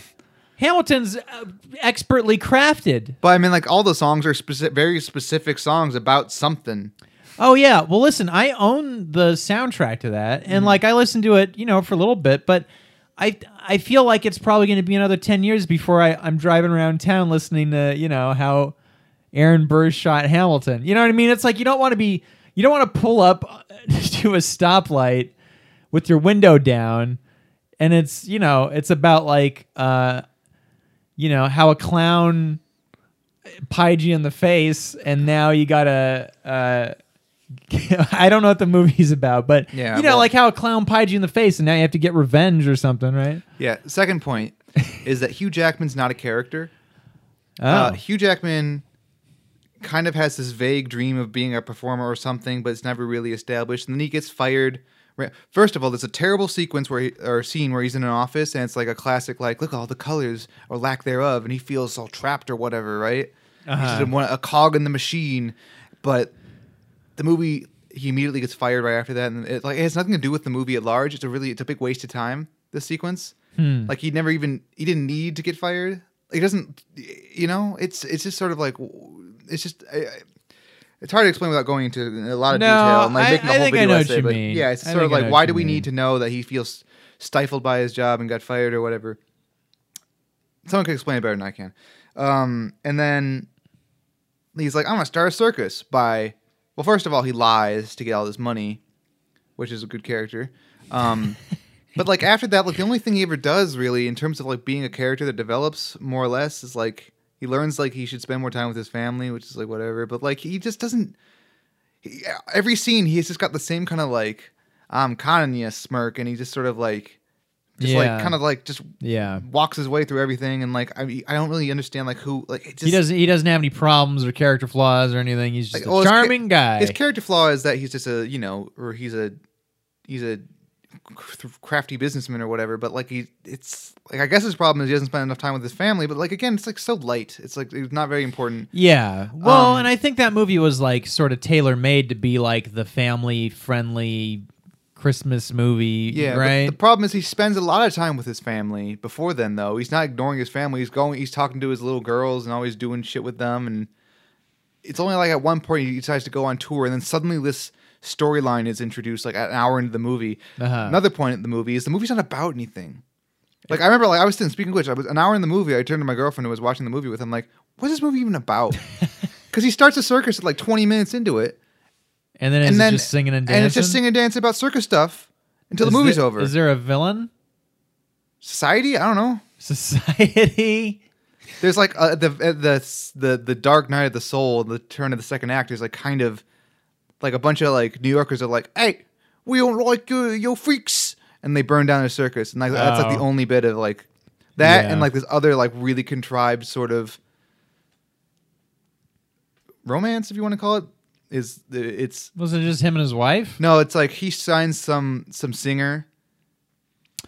[SPEAKER 2] Hamilton's uh, expertly crafted.
[SPEAKER 1] but I mean like all the songs are specific very specific songs about something
[SPEAKER 2] Oh yeah. Well, listen, I own the soundtrack to that, and like I listened to it, you know, for a little bit, but I I feel like it's probably going to be another ten years before I I'm driving around town listening to you know how Aaron Burr shot Hamilton. You know what I mean? It's like you don't want to be you don't want to pull up to a stoplight with your window down, and it's you know it's about like uh you know how a clown pied you in the face, and now you gotta. Uh, I don't know what the movie's about, but
[SPEAKER 1] Yeah,
[SPEAKER 2] you know,
[SPEAKER 1] well-
[SPEAKER 2] like how a clown pied you in the face, and now you have to get revenge or something, right?
[SPEAKER 1] yeah second point is that Hugh Jackman's not a character
[SPEAKER 2] Oh,
[SPEAKER 1] Uh, Hugh Jackman kind of has this vague dream of being a performer or something, but it's never really established. And then he gets fired. First of all, there's a terrible sequence where he, or scene where he's in an office and it's like a classic, like look all the colors or lack thereof, and he feels all trapped or whatever, right? He's
[SPEAKER 2] Uh-huh.
[SPEAKER 1] just one- a cog in the machine, but the movie he immediately gets fired right after that, and it like it has nothing to do with the movie at large. It's a really it's a big waste of time. This sequence,
[SPEAKER 2] Hmm.
[SPEAKER 1] like he never even he didn't need to get fired. He doesn't, you know. It's it's just sort of like it's just. I, I- it's hard to explain without going into a lot of
[SPEAKER 2] No,
[SPEAKER 1] detail and like
[SPEAKER 2] I-
[SPEAKER 1] making a
[SPEAKER 2] I
[SPEAKER 1] whole
[SPEAKER 2] think I
[SPEAKER 1] video essay.
[SPEAKER 2] you
[SPEAKER 1] but
[SPEAKER 2] mean.
[SPEAKER 1] yeah, it's sort of
[SPEAKER 2] think I know
[SPEAKER 1] like why do we
[SPEAKER 2] mean.
[SPEAKER 1] need to know that he feels stifled by his job and got fired or whatever? Someone could explain it better than I can. Um, and then he's like, I'm gonna start a circus by well, first of all, he lies to get all this money, which is a good character. Um, but like after that, like the only thing he ever does really in terms of like being a character that develops more or less is like he learns like he should spend more time with his family, which is like whatever. But like he just doesn't. He, every scene, he's just got the same kind of like I'm conning you smirk, and he just sort of like just
[SPEAKER 2] Yeah.
[SPEAKER 1] like kind of like just
[SPEAKER 2] Yeah.
[SPEAKER 1] walks his way through everything, and like I I don't really understand like who like it just,
[SPEAKER 2] he doesn't. He doesn't have any problems or character flaws or anything. He's just
[SPEAKER 1] Like,
[SPEAKER 2] a
[SPEAKER 1] well, his cha-
[SPEAKER 2] charming guy.
[SPEAKER 1] His character flaw is that he's just a you know, or he's a he's a crafty businessman or whatever. But like he, it's like I guess his problem is he doesn't spend enough time with his family. But like again, it's like so light. It's like it's not very important.
[SPEAKER 2] yeah. Well,
[SPEAKER 1] Um,
[SPEAKER 2] and I think that movie was like sort of tailor made to be like the family friendly Christmas movie.
[SPEAKER 1] Yeah,
[SPEAKER 2] Right.
[SPEAKER 1] the problem is he spends a lot of time with his family. Before then, though, he's not ignoring his family. He's going. He's talking to his little girls and always doing shit with them. And it's only like at one point he decides to go on tour, and then suddenly this storyline is introduced like an hour into the movie.
[SPEAKER 2] Uh-huh.
[SPEAKER 1] Another point in the movie is the movie's not about anything. Like I remember, like I was sitting speaking which, I was an hour in the movie. I turned to my girlfriend who was watching the movie with him, like, "What's this movie even about?" Because he starts a circus at like twenty minutes into it,
[SPEAKER 2] and then it's
[SPEAKER 1] and then
[SPEAKER 2] just singing and dancing.
[SPEAKER 1] and it's just singing and dancing about circus stuff until
[SPEAKER 2] Is
[SPEAKER 1] the movie's
[SPEAKER 2] there-
[SPEAKER 1] over.
[SPEAKER 2] Is there a villain?
[SPEAKER 1] Society? I don't know.
[SPEAKER 2] Society.
[SPEAKER 1] There's like uh, the uh, the the the Dark Night of the Soul, the turn of the second act is like kind of like a bunch of like New Yorkers are like, "Hey, we don't like your your freaks," and they burn down a circus, and like, that's like the
[SPEAKER 2] Oh.
[SPEAKER 1] only bit of like that,
[SPEAKER 2] Yeah.
[SPEAKER 1] and like this other like really contrived sort of romance, if you want to call it, is it's
[SPEAKER 2] Was it just him and his wife?
[SPEAKER 1] no, it's like he signs some some singer.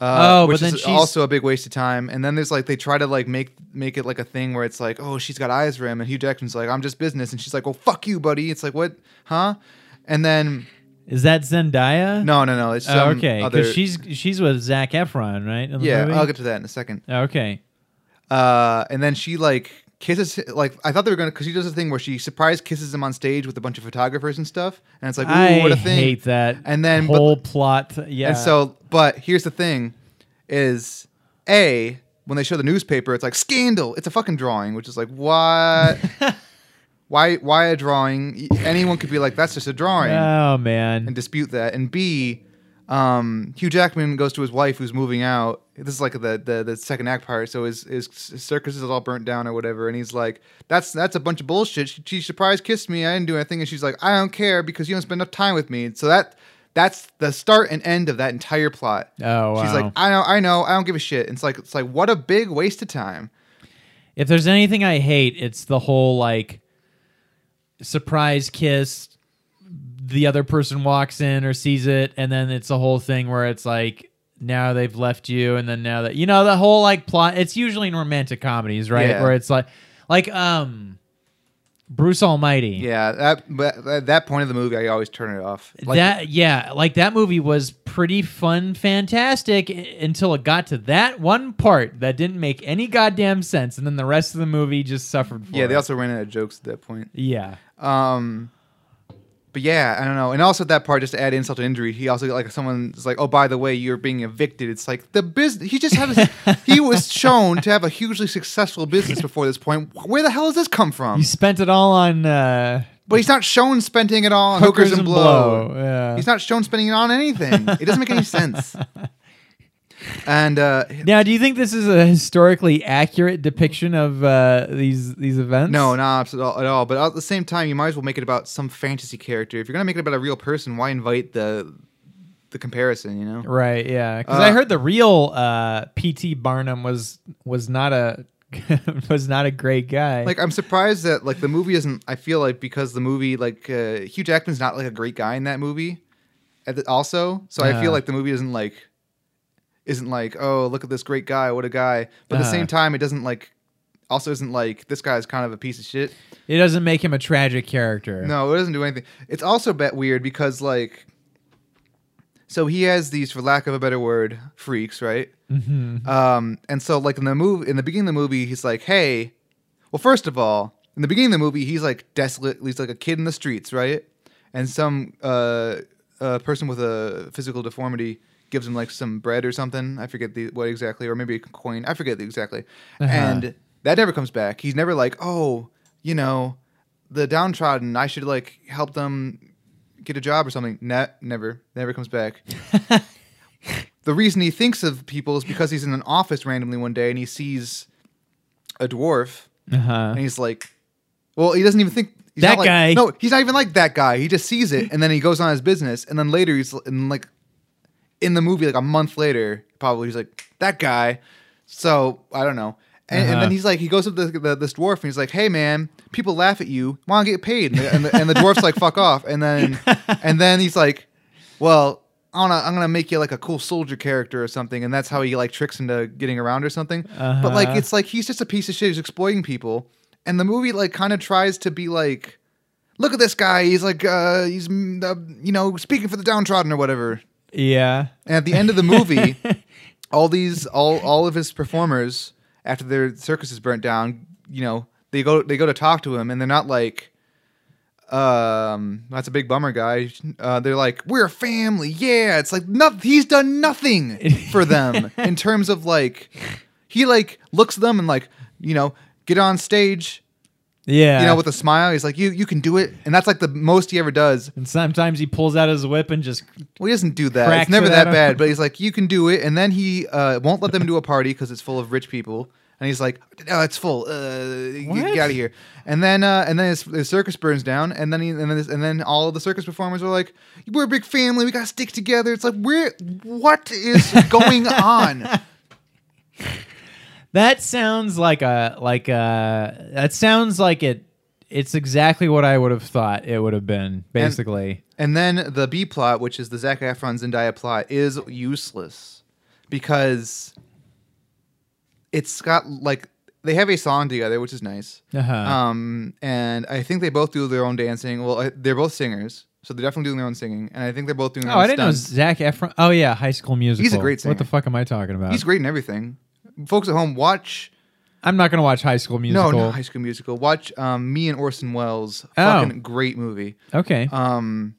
[SPEAKER 2] Oh,
[SPEAKER 1] Uh,
[SPEAKER 2] but
[SPEAKER 1] which
[SPEAKER 2] then
[SPEAKER 1] is
[SPEAKER 2] she's-
[SPEAKER 1] also a big waste of time. And then there's like they try to like make make it like a thing where it's like, oh, she's got eyes for him, and Hugh Jackman's like, I'm just business, and she's like, well, fuck you, buddy. It's like, what, huh? And then
[SPEAKER 2] Is that Zendaya?
[SPEAKER 1] no, no, no, it's
[SPEAKER 2] Oh, okay, because she's she's with Zac Efron, right?
[SPEAKER 1] yeah,
[SPEAKER 2] movie?
[SPEAKER 1] I'll get to that in a second.
[SPEAKER 2] Okay.
[SPEAKER 1] Uh, and then she like kisses like I thought they were gonna because she does a thing where she surprise kisses him on stage with a bunch of photographers and stuff, and it's like, ooh,
[SPEAKER 2] I
[SPEAKER 1] what a thing.
[SPEAKER 2] hate that.
[SPEAKER 1] And then- but-
[SPEAKER 2] whole plot. Yeah.
[SPEAKER 1] And so, but here's the thing: is a when they show the newspaper, it's like scandal. It's a fucking drawing, which is like what? why? Why a drawing? Anyone could be like, that's just a drawing,
[SPEAKER 2] oh man.
[SPEAKER 1] and dispute that. And B, um, Hugh Jackman goes to his wife who's moving out. This is like the the, the second act part. So his, his circus is all burnt down or whatever, and he's like, "That's that's a bunch of bullshit." She, she surprise kissed me. I didn't do anything, and she's like, "I don't care because you don't spend enough time with me." So that that's the start and end of that entire plot.
[SPEAKER 2] Oh wow.
[SPEAKER 1] She's like, "I know, I know, I don't give a shit." And it's like it's like what a big waste of time.
[SPEAKER 2] if there's anything I hate, it's the whole like surprise kiss. The other person walks in or sees it, and then it's a whole thing where it's like now they've left you, and then now that you know the whole like plot. It's usually in romantic comedies, right?
[SPEAKER 1] Yeah.
[SPEAKER 2] Where it's like, like um, Bruce Almighty.
[SPEAKER 1] Yeah, that but at that point of the movie, I always turn it off. Like,
[SPEAKER 2] that yeah, like that movie was pretty fun, fantastic until it got to that one part that didn't make any goddamn sense, and then the rest of the movie just suffered. For
[SPEAKER 1] yeah, they
[SPEAKER 2] it.
[SPEAKER 1] also ran out of jokes at that point.
[SPEAKER 2] yeah.
[SPEAKER 1] Um, but yeah, I don't know. And also that part, just to add insult to injury, he also like someone's like, "Oh, by the way, you're being evicted." It's like the business. He just had. A, he was shown to have a hugely successful business before this point. Where the hell does this come from?
[SPEAKER 2] You spent it all on uh,
[SPEAKER 1] But he's not shown spending it all on hookers, and blow.
[SPEAKER 2] Yeah.
[SPEAKER 1] He's not shown spending it on anything. it doesn't make any sense. And uh,
[SPEAKER 2] now, do you think this is a historically accurate depiction of uh, these these events?
[SPEAKER 1] no, not at all, at all. But at the same time, you might as well make it about some fantasy character. If you're gonna make it about a real person, why invite the the comparison? You know?
[SPEAKER 2] Right. Yeah. Because
[SPEAKER 1] Uh,
[SPEAKER 2] I heard the real uh, P.T. Barnum was was not a was not a great guy.
[SPEAKER 1] Like I'm surprised that like the movie isn't. I feel like because the movie like uh, Hugh Jackman's not like a great guy in that movie. The, also, so I
[SPEAKER 2] Uh.
[SPEAKER 1] feel like the movie isn't like isn't like oh look at this great guy what a guy. But at the same time, it doesn't like also isn't like this guy's kind of a piece of shit.
[SPEAKER 2] it doesn't make him a tragic character.
[SPEAKER 1] No, it doesn't do anything. It's also a bit weird because like. So he has these, for lack of a better word, freaks, right?
[SPEAKER 2] Mhm.
[SPEAKER 1] Um, and so like in the movie, in the beginning of the movie, he's like, "Hey, well, first of all, in the beginning of the movie, he's like desolate. He's like a kid in the streets, right? And some uh, uh person with a physical deformity gives him like some bread or something. I forget the what exactly, or maybe a coin. I forget the exactly.
[SPEAKER 2] Uh-huh.
[SPEAKER 1] And that never comes back. He's never like, oh, you know, the downtrodden. I should like help them get a job or something. Ne- never, never comes back the reason he thinks of people is because he's in an office randomly one day and he sees a dwarf
[SPEAKER 2] Uh-huh.
[SPEAKER 1] and he's like, well, he doesn't even think he's
[SPEAKER 2] That
[SPEAKER 1] like-
[SPEAKER 2] guy.
[SPEAKER 1] No, he's not even like that guy. He just sees it and then he goes on his business and then later he's and like in the movie like a month later, probably he's like that guy. So I don't know. And, and
[SPEAKER 2] Uh-huh.
[SPEAKER 1] then he's like, he goes up to the, the, this dwarf and he's like, "Hey man, people laugh at you. Want to get paid?" And the, and the, and the dwarf's like, "Fuck off." And then and then he's like, "Well, I wanna, I'm gonna make you like a cool soldier character or something." And that's how he like tricks into getting around or something. But like,
[SPEAKER 2] Uh-huh.
[SPEAKER 1] it's like he's just a piece of shit who's exploiting people. And the movie like kind of tries to be like, "Look at this guy. He's like, uh, he's uh, you know speaking for the downtrodden or whatever."
[SPEAKER 2] Yeah.
[SPEAKER 1] And at the end of the movie, all these all all of his performers after their circus is burnt down, you know, they go they go to talk to him and they're not like um that's a big bummer guy. Uh, they're like we're a family. Yeah, it's like not he's done nothing for them in terms of like he like looks at them and like, you know, get on stage,
[SPEAKER 2] Yeah.
[SPEAKER 1] you know, with a smile. He's like you you can do it. And that's like the most he ever does.
[SPEAKER 2] and sometimes he pulls out his whip and just
[SPEAKER 1] Well, he doesn't do that. It's never that
[SPEAKER 2] at him.
[SPEAKER 1] bad. But he's like, you can do it, and then he uh, won't let them do a party because it's full of rich people. And he's like, oh, it's full. Uh, get, get out of here. And then, uh, and then his, his circus burns down. And then he, and then, this, and then all of the circus performers are like, we're a big family. We gotta stick together. It's like, we're what is going on?
[SPEAKER 2] That sounds like a like a that sounds like it it's exactly what I would have thought it would have been, basically.
[SPEAKER 1] And then the B plot, which is the Zac Efron Zendaya plot, is useless because it's got like they have a song together, which is nice.
[SPEAKER 2] uh-huh.
[SPEAKER 1] Um, and I think they both do their own dancing. Well, I- they're both singers, so they're definitely doing their own singing. And I think they're both doing. Their
[SPEAKER 2] oh,
[SPEAKER 1] own
[SPEAKER 2] I didn't know
[SPEAKER 1] stunts.
[SPEAKER 2] Zac Efron. Oh yeah, High School Musical.
[SPEAKER 1] He's a great singer.
[SPEAKER 2] What the fuck am I talking about?
[SPEAKER 1] He's great in everything. Folks at home, watch.
[SPEAKER 2] I'm not gonna watch High School Musical.
[SPEAKER 1] No, not High School Musical. Watch um, me and Orson Welles.
[SPEAKER 2] Oh.
[SPEAKER 1] Fucking great movie.
[SPEAKER 2] Okay.
[SPEAKER 1] Um,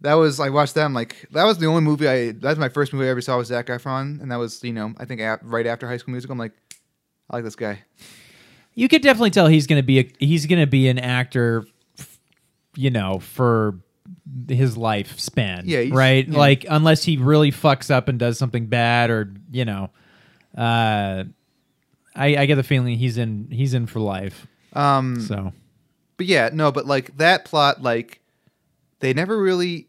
[SPEAKER 1] that was I watched that. I'm like, that was the only movie I. That's my first movie I ever saw was Zac Efron, and that was you know I think ap- right after High School Musical. I'm like, I like this guy.
[SPEAKER 2] you could definitely tell he's gonna be a he's gonna be an actor, you know, for his lifespan.
[SPEAKER 1] Yeah,
[SPEAKER 2] right.
[SPEAKER 1] yeah.
[SPEAKER 2] Like unless he really fucks up and does something bad, or you know, uh, I, I get the feeling he's in he's in for life.
[SPEAKER 1] Um,
[SPEAKER 2] So
[SPEAKER 1] but yeah, no, but like that plot, like they never really,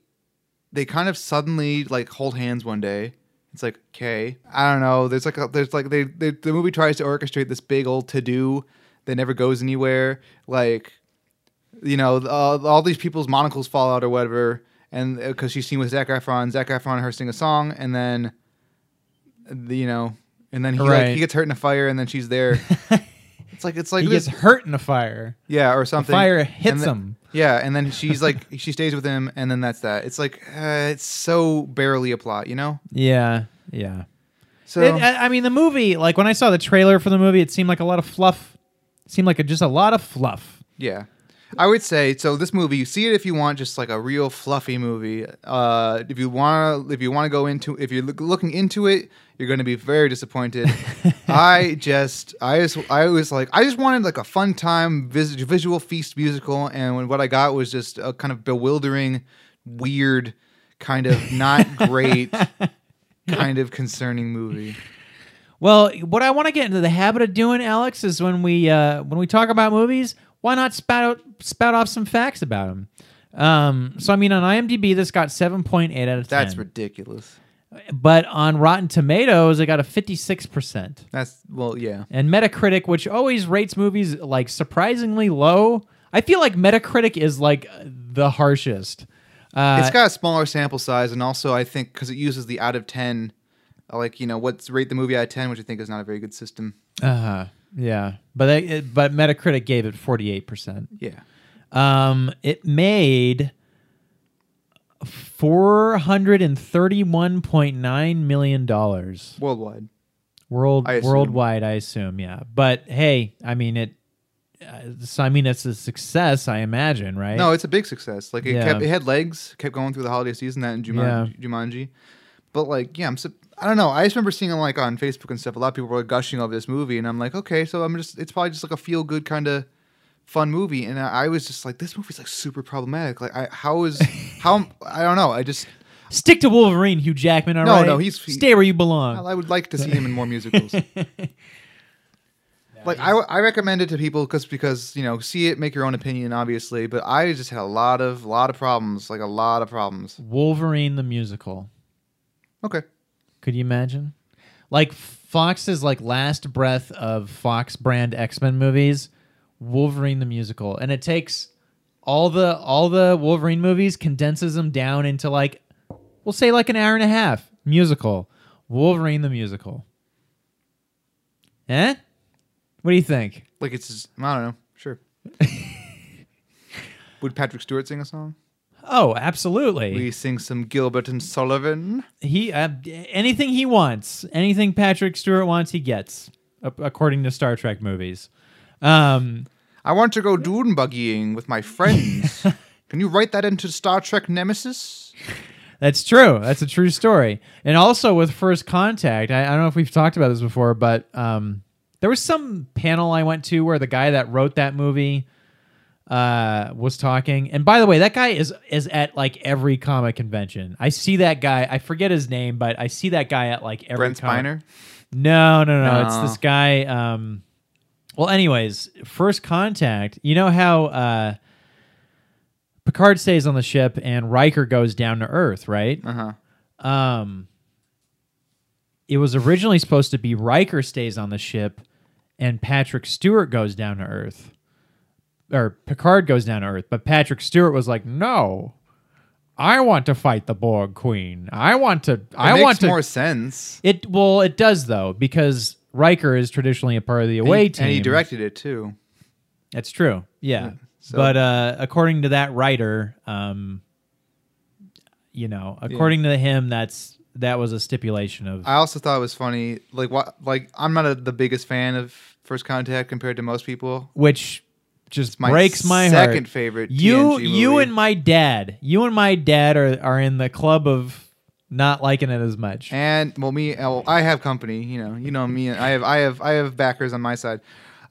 [SPEAKER 1] they kind of suddenly like hold hands one day. It's like okay, I don't know. There's like a, there's like they, they the movie tries to orchestrate this big old to do that never goes anywhere. Like you know, uh, all these people's monocles fall out or whatever, and because she's seen with Zac Efron, Zac Efron and her sing a song, and then the, you know, and then he like, he gets hurt in a fire, and then she's there. it's like it's like
[SPEAKER 2] he
[SPEAKER 1] this,
[SPEAKER 2] gets hurt in a fire.
[SPEAKER 1] yeah, or
[SPEAKER 2] The
[SPEAKER 1] something.
[SPEAKER 2] fire hits
[SPEAKER 1] then-
[SPEAKER 2] him.
[SPEAKER 1] Yeah, and then she's like, she stays with him, and then that's that. It's like, uh, it's so barely a plot, you know.
[SPEAKER 2] Yeah. Yeah.
[SPEAKER 1] So
[SPEAKER 2] It- I I mean, the movie, like when I saw the trailer for the movie, it seemed like a lot of fluff. It seemed like a, just a lot of fluff.
[SPEAKER 1] yeah, I would say so. This movie, you see it if you want just like a real fluffy movie. Uh, if you want to, if you want to go into, if you're look, looking into it, you're going to be very disappointed. I just, I just, I was like, I just wanted like a fun time vis- visual feast musical, and when, what I got was just a kind of bewildering, weird, kind of not great, kind of concerning movie.
[SPEAKER 2] Well, what I want to get into the habit of doing, Alex, is when we uh, when we talk about movies, why not spout out, spout off some facts about them? Um, so I mean, on IMDb, this got seven point eight out of ten.
[SPEAKER 1] That's ridiculous.
[SPEAKER 2] but on Rotten Tomatoes, it got a fifty six percent.
[SPEAKER 1] That's well, yeah.
[SPEAKER 2] And Metacritic, which always rates movies like surprisingly low, I feel like Metacritic is like the harshest. Uh,
[SPEAKER 1] it's got a smaller sample size, and also I think because it uses the out of ten, like you know, what's rate the movie out of ten, which I think is not a very good system.
[SPEAKER 2] uh yeah, but they, it, but Metacritic gave it forty eight percent.
[SPEAKER 1] Yeah,
[SPEAKER 2] Um, it made four hundred and thirty-one point nine million dollars
[SPEAKER 1] worldwide.
[SPEAKER 2] world
[SPEAKER 1] I
[SPEAKER 2] worldwide. I assume, yeah. But hey, I mean it. Uh, so, I mean, it's a success, I imagine, right?
[SPEAKER 1] No, it's a big success. Like it
[SPEAKER 2] Yeah.
[SPEAKER 1] kept, it had legs, kept going through the holiday season. That in Jumanji, Jumanji. But like, yeah, I'm. So, I don't know. I just remember seeing like on Facebook and stuff. A lot of people were gushing over this movie, and I'm like, okay, so I'm just. It's probably just like a feel good kind of fun movie, and I, I was just like, this movie's like super problematic. Like, I how is how I don't know. I just
[SPEAKER 2] Stick to Wolverine, Hugh Jackman. All
[SPEAKER 1] No,
[SPEAKER 2] right,
[SPEAKER 1] no, he's- he-
[SPEAKER 2] stay where you belong.
[SPEAKER 1] I would like to see him in more musicals. like I, I recommend it to people because because you know see it make your own opinion obviously but I just had a lot of lot of problems like a lot of problems
[SPEAKER 2] Wolverine the musical.
[SPEAKER 1] Okay.
[SPEAKER 2] Could you imagine? Like Fox's like last breath of Fox brand X Men movies, Wolverine the musical, and it takes all the all the Wolverine movies, condenses them down into like, we'll say like an hour and a half musical, Wolverine the musical. Eh? What do you think?
[SPEAKER 1] Like it's just, I don't know. Sure. Would Patrick Stewart sing a song?
[SPEAKER 2] Oh, absolutely.
[SPEAKER 1] We sing some Gilbert and Sullivan.
[SPEAKER 2] he uh, anything he wants, anything Patrick Stewart wants, he gets, according to Star Trek movies. Um,
[SPEAKER 1] I want to go dune buggying with my friends. Can you write that into Star Trek Nemesis?
[SPEAKER 2] that's true. That's a true story. And also with First Contact, I, I don't know if we've talked about this before, but um, there was some panel I went to where the guy that wrote that movie uh, was talking. And by the way, that guy is is at like every comic convention. I see that guy. I forget his name, but I see that guy at like every
[SPEAKER 1] Brent
[SPEAKER 2] comic-
[SPEAKER 1] Spiner?
[SPEAKER 2] No, no, no. It's this guy. Um, well, anyways, first contact. You know how uh, Picard stays on the ship and Riker goes down to Earth, right?
[SPEAKER 1] Uh huh.
[SPEAKER 2] Um, it was originally supposed to be Riker stays on the ship and Patrick Stewart goes down to Earth, or Picard goes down to Earth. But Patrick Stewart was like, "No, I want to fight the Borg Queen. I want to. I
[SPEAKER 1] makes
[SPEAKER 2] want to."
[SPEAKER 1] more sense.
[SPEAKER 2] It well, it does though because Riker is traditionally a part of the away
[SPEAKER 1] and,
[SPEAKER 2] team.
[SPEAKER 1] and he directed it too.
[SPEAKER 2] That's true. Yeah,
[SPEAKER 1] so-
[SPEAKER 2] but uh, according to that writer, um, you know, according to him, that's that was a stipulation of.
[SPEAKER 1] I also thought it was funny. Like what? Like I'm not a, the biggest fan of First Contact compared to most people.
[SPEAKER 2] which just
[SPEAKER 1] My
[SPEAKER 2] breaks my
[SPEAKER 1] second
[SPEAKER 2] heart.
[SPEAKER 1] favorite.
[SPEAKER 2] You,
[SPEAKER 1] TNG
[SPEAKER 2] you,
[SPEAKER 1] movie.
[SPEAKER 2] and my dad, you and my dad are are in the club of not liking it as much.
[SPEAKER 1] And well, me, well, I have company. You know, you know me. I have, I have, I have backers on my side.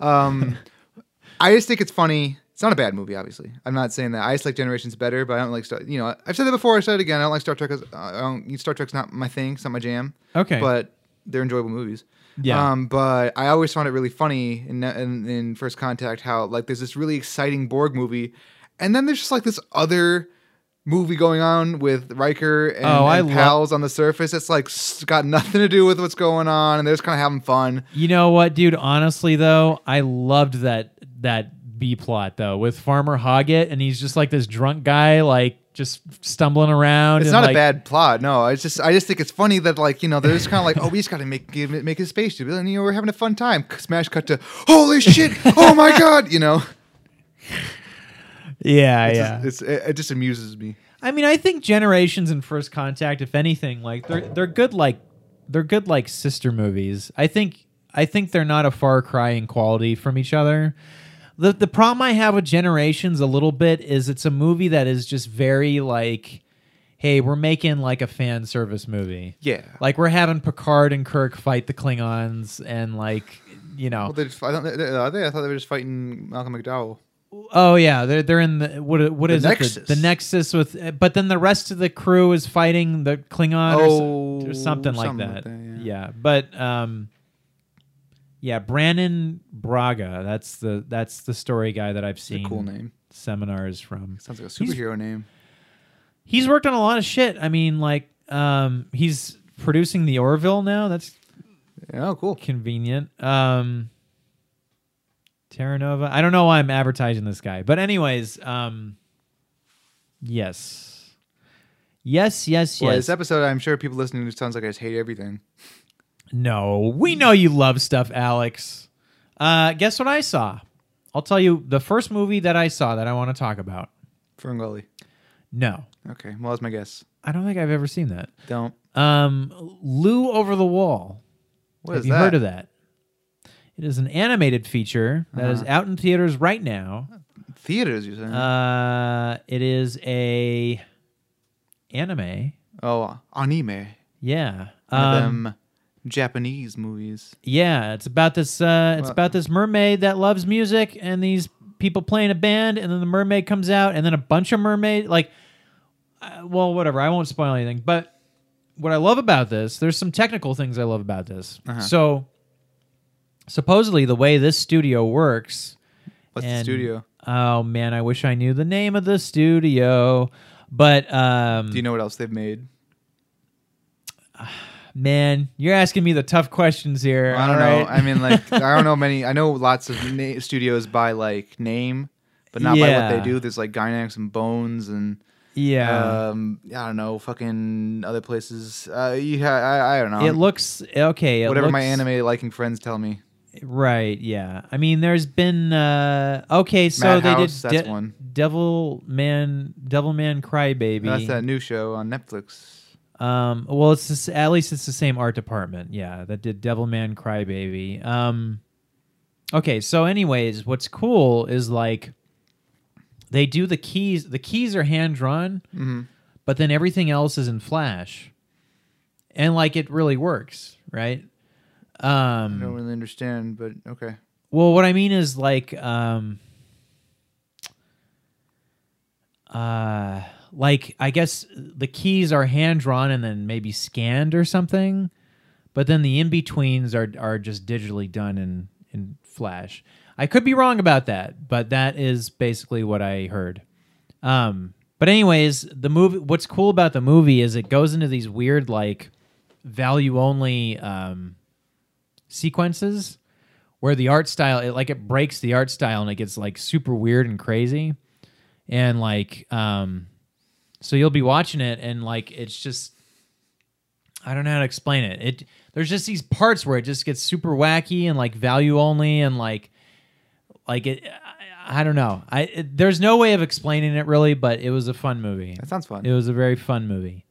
[SPEAKER 1] Um, I just think it's funny. It's not a bad movie, obviously. I'm not saying that. I just like Generations better, but I don't like Star. You know, I've said that before. I said it again. I don't like Star Trek. uh, I don't. Star Trek's not my thing. It's not my jam.
[SPEAKER 2] Okay.
[SPEAKER 1] But they're enjoyable movies.
[SPEAKER 2] Yeah.
[SPEAKER 1] Um, but I always found it really funny in, in in First Contact how like there's this really exciting Borg movie, and then there's just like this other movie going on with Riker and,
[SPEAKER 2] Oh,
[SPEAKER 1] and
[SPEAKER 2] lo-
[SPEAKER 1] pals on the surface. It's like got nothing to do with what's going on, and they're just kind of having fun.
[SPEAKER 2] You know what, dude? Honestly, though, I loved that that B plot though with Farmer Hoggett, and he's just like this drunk guy, like just stumbling around.
[SPEAKER 1] It's not
[SPEAKER 2] like,
[SPEAKER 1] a bad plot. No, it's just I just think it's funny that like you know they're just kind of like oh we just got to make give it, make it space and you know we're having a fun time. Smash cut to holy shit oh my god you know
[SPEAKER 2] Yeah,
[SPEAKER 1] it's
[SPEAKER 2] yeah.
[SPEAKER 1] just, it's, it, it just amuses me.
[SPEAKER 2] I mean, I think Generations and First Contact, if anything, like they're they're good like they're good like sister movies. I think I think they're not a far cry in quality from each other. The the problem I have with Generations a little bit is it's a movie that is just very like hey, we're making like a fan service movie.
[SPEAKER 1] Yeah.
[SPEAKER 2] Like we're having Picard and Kirk fight the Klingons and like you know
[SPEAKER 1] Well, they just, I, don't, they, are they? I thought they were just fighting Malcolm McDowell.
[SPEAKER 2] Oh yeah, they're they're in the what what
[SPEAKER 1] The
[SPEAKER 2] is it?
[SPEAKER 1] Nexus.
[SPEAKER 2] The, the Nexus with, but then the rest of the crew is fighting the Klingon or,
[SPEAKER 1] Oh,
[SPEAKER 2] so- or something like that.
[SPEAKER 1] like that,
[SPEAKER 2] yeah.
[SPEAKER 1] yeah.
[SPEAKER 2] but um, yeah, Brannon Braga. That's the that's the story guy that I've seen
[SPEAKER 1] cool name.
[SPEAKER 2] seminars from.
[SPEAKER 1] Sounds like a
[SPEAKER 2] He's-
[SPEAKER 1] superhero name.
[SPEAKER 2] He's worked on a lot of shit. I mean, like um, he's producing the Orville now. That's
[SPEAKER 1] oh, cool.
[SPEAKER 2] convenient. Um Terra Nova. I don't know why I'm advertising this guy. But anyways, um yes. Yes, yes,
[SPEAKER 1] Well, this episode, I'm sure people listening to sounds like I just hate everything.
[SPEAKER 2] No, we know you love stuff, Alex. Uh guess what I saw? I'll tell you the first movie that I saw that I want to talk about.
[SPEAKER 1] Ferngully.
[SPEAKER 2] No.
[SPEAKER 1] Okay, well, that's my guess.
[SPEAKER 2] I don't think I've ever seen that.
[SPEAKER 1] Don't.
[SPEAKER 2] Um Lu Over the Wall.
[SPEAKER 1] What
[SPEAKER 2] Have
[SPEAKER 1] is
[SPEAKER 2] you
[SPEAKER 1] that?
[SPEAKER 2] heard of that? It is an animated feature that is
[SPEAKER 1] Uh-huh.
[SPEAKER 2] out in theaters right now.
[SPEAKER 1] Theaters, you saying?
[SPEAKER 2] Uh, it is a anime.
[SPEAKER 1] oh, anime.
[SPEAKER 2] Yeah. Um,
[SPEAKER 1] Japanese movies.
[SPEAKER 2] yeah, it's about this. Uh, it's
[SPEAKER 1] Well-
[SPEAKER 2] about this mermaid that loves music, and these people playing a band, and then the mermaid comes out, and then a bunch of mermaid like. Uh, well, whatever. I won't spoil anything, but what I love about this, there's some technical things I love about this.
[SPEAKER 1] Uh-huh.
[SPEAKER 2] So, supposedly, the way this studio works.
[SPEAKER 1] What's
[SPEAKER 2] and-
[SPEAKER 1] the studio?
[SPEAKER 2] Oh man, I wish I knew the name of the studio. But um,
[SPEAKER 1] Do you know what else they've made?
[SPEAKER 2] Man, you're asking me the tough questions here.
[SPEAKER 1] I don't know.
[SPEAKER 2] right?
[SPEAKER 1] I mean, like I don't know many. I know lots of na- studios by like name, but not by what they do. There's like Gainax and Bones and
[SPEAKER 2] yeah.
[SPEAKER 1] um I don't know, fucking other places. Uh, yeah, I, I don't know.
[SPEAKER 2] it looks okay. It
[SPEAKER 1] Whatever my anime liking friends tell me.
[SPEAKER 2] Right, yeah. I mean, there's been uh okay, so they
[SPEAKER 1] Madhouse,
[SPEAKER 2] did
[SPEAKER 1] that's
[SPEAKER 2] De-. Devil Man, Devil Man Crybaby.
[SPEAKER 1] That's that new show on Netflix.
[SPEAKER 2] Um, well, it's this, at least it's the same art department, yeah, that did Devil Man Crybaby. Um, okay, so anyways, what's cool is like they do the keys. The keys are hand drawn,
[SPEAKER 1] hmm
[SPEAKER 2] but then everything else is in Flash, and like it really works, right? Um, I
[SPEAKER 1] don't really understand, but okay.
[SPEAKER 2] Well, what I mean is like um uh like I guess the keys are hand drawn and then maybe scanned or something, but then the in betweens are are just digitally done in in Flash. I could be wrong about that, but that is basically what I heard. Um but anyways, the movie what's cool about the movie is it goes into these weird like value only um sequences where the art style it like it breaks the art style and it gets like super weird and crazy and like um so you'll be watching it and like it's just i don't know how to explain it it there's just these parts where it just gets super wacky and like value only and like like it i, I don't know i it, there's no way of explaining it really but it was a fun movie
[SPEAKER 1] That sounds fun.
[SPEAKER 2] it was a very fun movie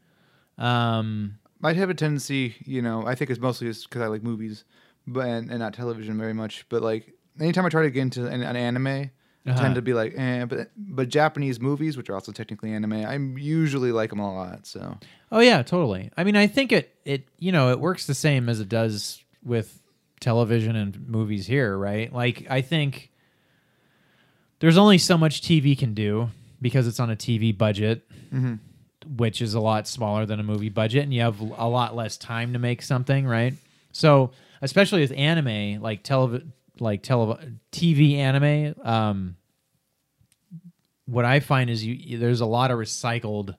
[SPEAKER 2] um
[SPEAKER 1] Might have a tendency, you know. I think it's mostly just because I like movies, but and, and not television very much. But like anytime I try to get into an, an anime, I
[SPEAKER 2] Uh-huh.
[SPEAKER 1] tend to be like, eh. But but Japanese movies, which are also technically anime, I usually like them a lot. So
[SPEAKER 2] Oh yeah, totally. I mean, I think it it you know it works the same as it does with television and movies here, right? Like I think there's only so much TV can do because it's on a TV budget,
[SPEAKER 1] Mhm.
[SPEAKER 2] which is a lot smaller than a movie budget, and you have a lot less time to make something, right? So especially with anime, like telev like tele TV anime, um, what I find is you there's a lot of recycled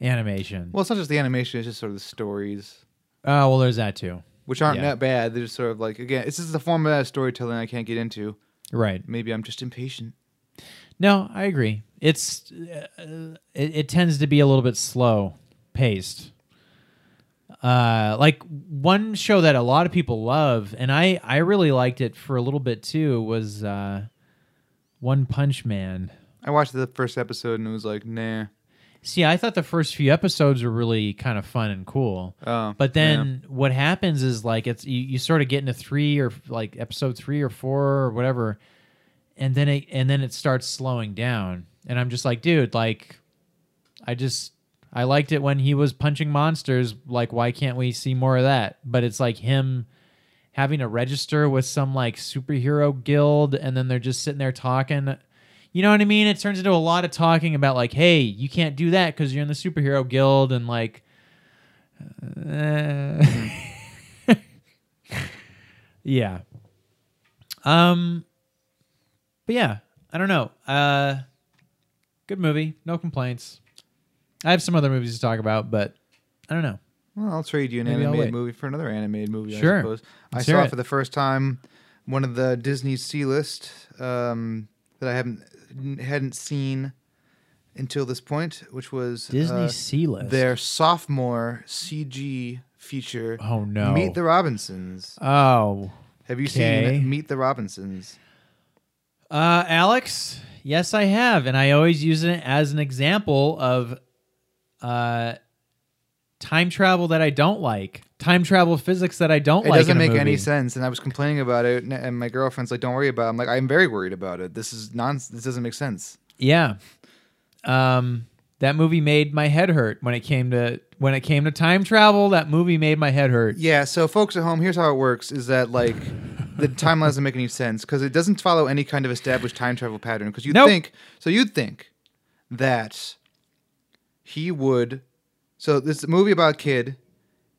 [SPEAKER 2] animation.
[SPEAKER 1] well, it's not just the animation; it's just sort of the stories,
[SPEAKER 2] Oh well, there's that too.
[SPEAKER 1] which aren't
[SPEAKER 2] Yeah.
[SPEAKER 1] that bad. They're just sort of like again, it's just the format of storytelling I can't get into.
[SPEAKER 2] Right.
[SPEAKER 1] Maybe I'm just impatient.
[SPEAKER 2] No, I agree. It's uh, it, it tends to be a little bit slow paced. Uh, like one show that a lot of people love, and I I really liked it for a little bit too, was uh, One Punch Man.
[SPEAKER 1] I watched the first episode and it was like, nah.
[SPEAKER 2] See, I thought the first few episodes were really kind of fun and cool.
[SPEAKER 1] Oh,
[SPEAKER 2] But then what happens is like it's you, you sort of get into three or like episode three or four or whatever, and then it and then it starts slowing down. And I'm just like, dude, like I just I liked it when he was punching monsters. Like, why can't we see more of that? But it's like him having to register with some like superhero guild and then they're just sitting there talking. You know what I mean? It turns into a lot of talking about like, hey, you can't do that because you're in the superhero guild and like uh, yeah. Um but yeah, I don't know. Uh good movie, no complaints. I have some other movies to talk about, but I don't know.
[SPEAKER 1] Well, I'll trade you an
[SPEAKER 2] Maybe I'll
[SPEAKER 1] animated movie for another animated movie.
[SPEAKER 2] Sure.
[SPEAKER 1] I suppose. I
[SPEAKER 2] Let's
[SPEAKER 1] saw
[SPEAKER 2] hear
[SPEAKER 1] it
[SPEAKER 2] it.
[SPEAKER 1] for the first time. One of the Disney C list um, that I haven't hadn't seen until this point, which was
[SPEAKER 2] Disney
[SPEAKER 1] uh,
[SPEAKER 2] C list.
[SPEAKER 1] their sophomore CG feature.
[SPEAKER 2] Oh no.
[SPEAKER 1] Meet the Robinsons.
[SPEAKER 2] Oh.
[SPEAKER 1] Have you
[SPEAKER 2] Okay.
[SPEAKER 1] seen Meet the Robinsons?
[SPEAKER 2] Uh Alex, yes I have and I always use it as an example of uh time travel that I don't like. Time travel physics that I don't
[SPEAKER 1] It
[SPEAKER 2] like.
[SPEAKER 1] doesn't
[SPEAKER 2] in a
[SPEAKER 1] make any sense, and I was complaining about it, and- and my girlfriend's like, "Don't worry about." it. I'm like, "I'm very worried about it. This is nonsense. This doesn't make sense."
[SPEAKER 2] Yeah. Um that movie made my head hurt when it came to when it came to time travel. That movie made my head hurt.
[SPEAKER 1] Yeah, so folks at home, here's how it works: is that like the timeline doesn't make any sense because it doesn't follow any kind of established time travel pattern. Because you
[SPEAKER 2] Nope.
[SPEAKER 1] think so, you'd think that he would. So this is a movie about a kid,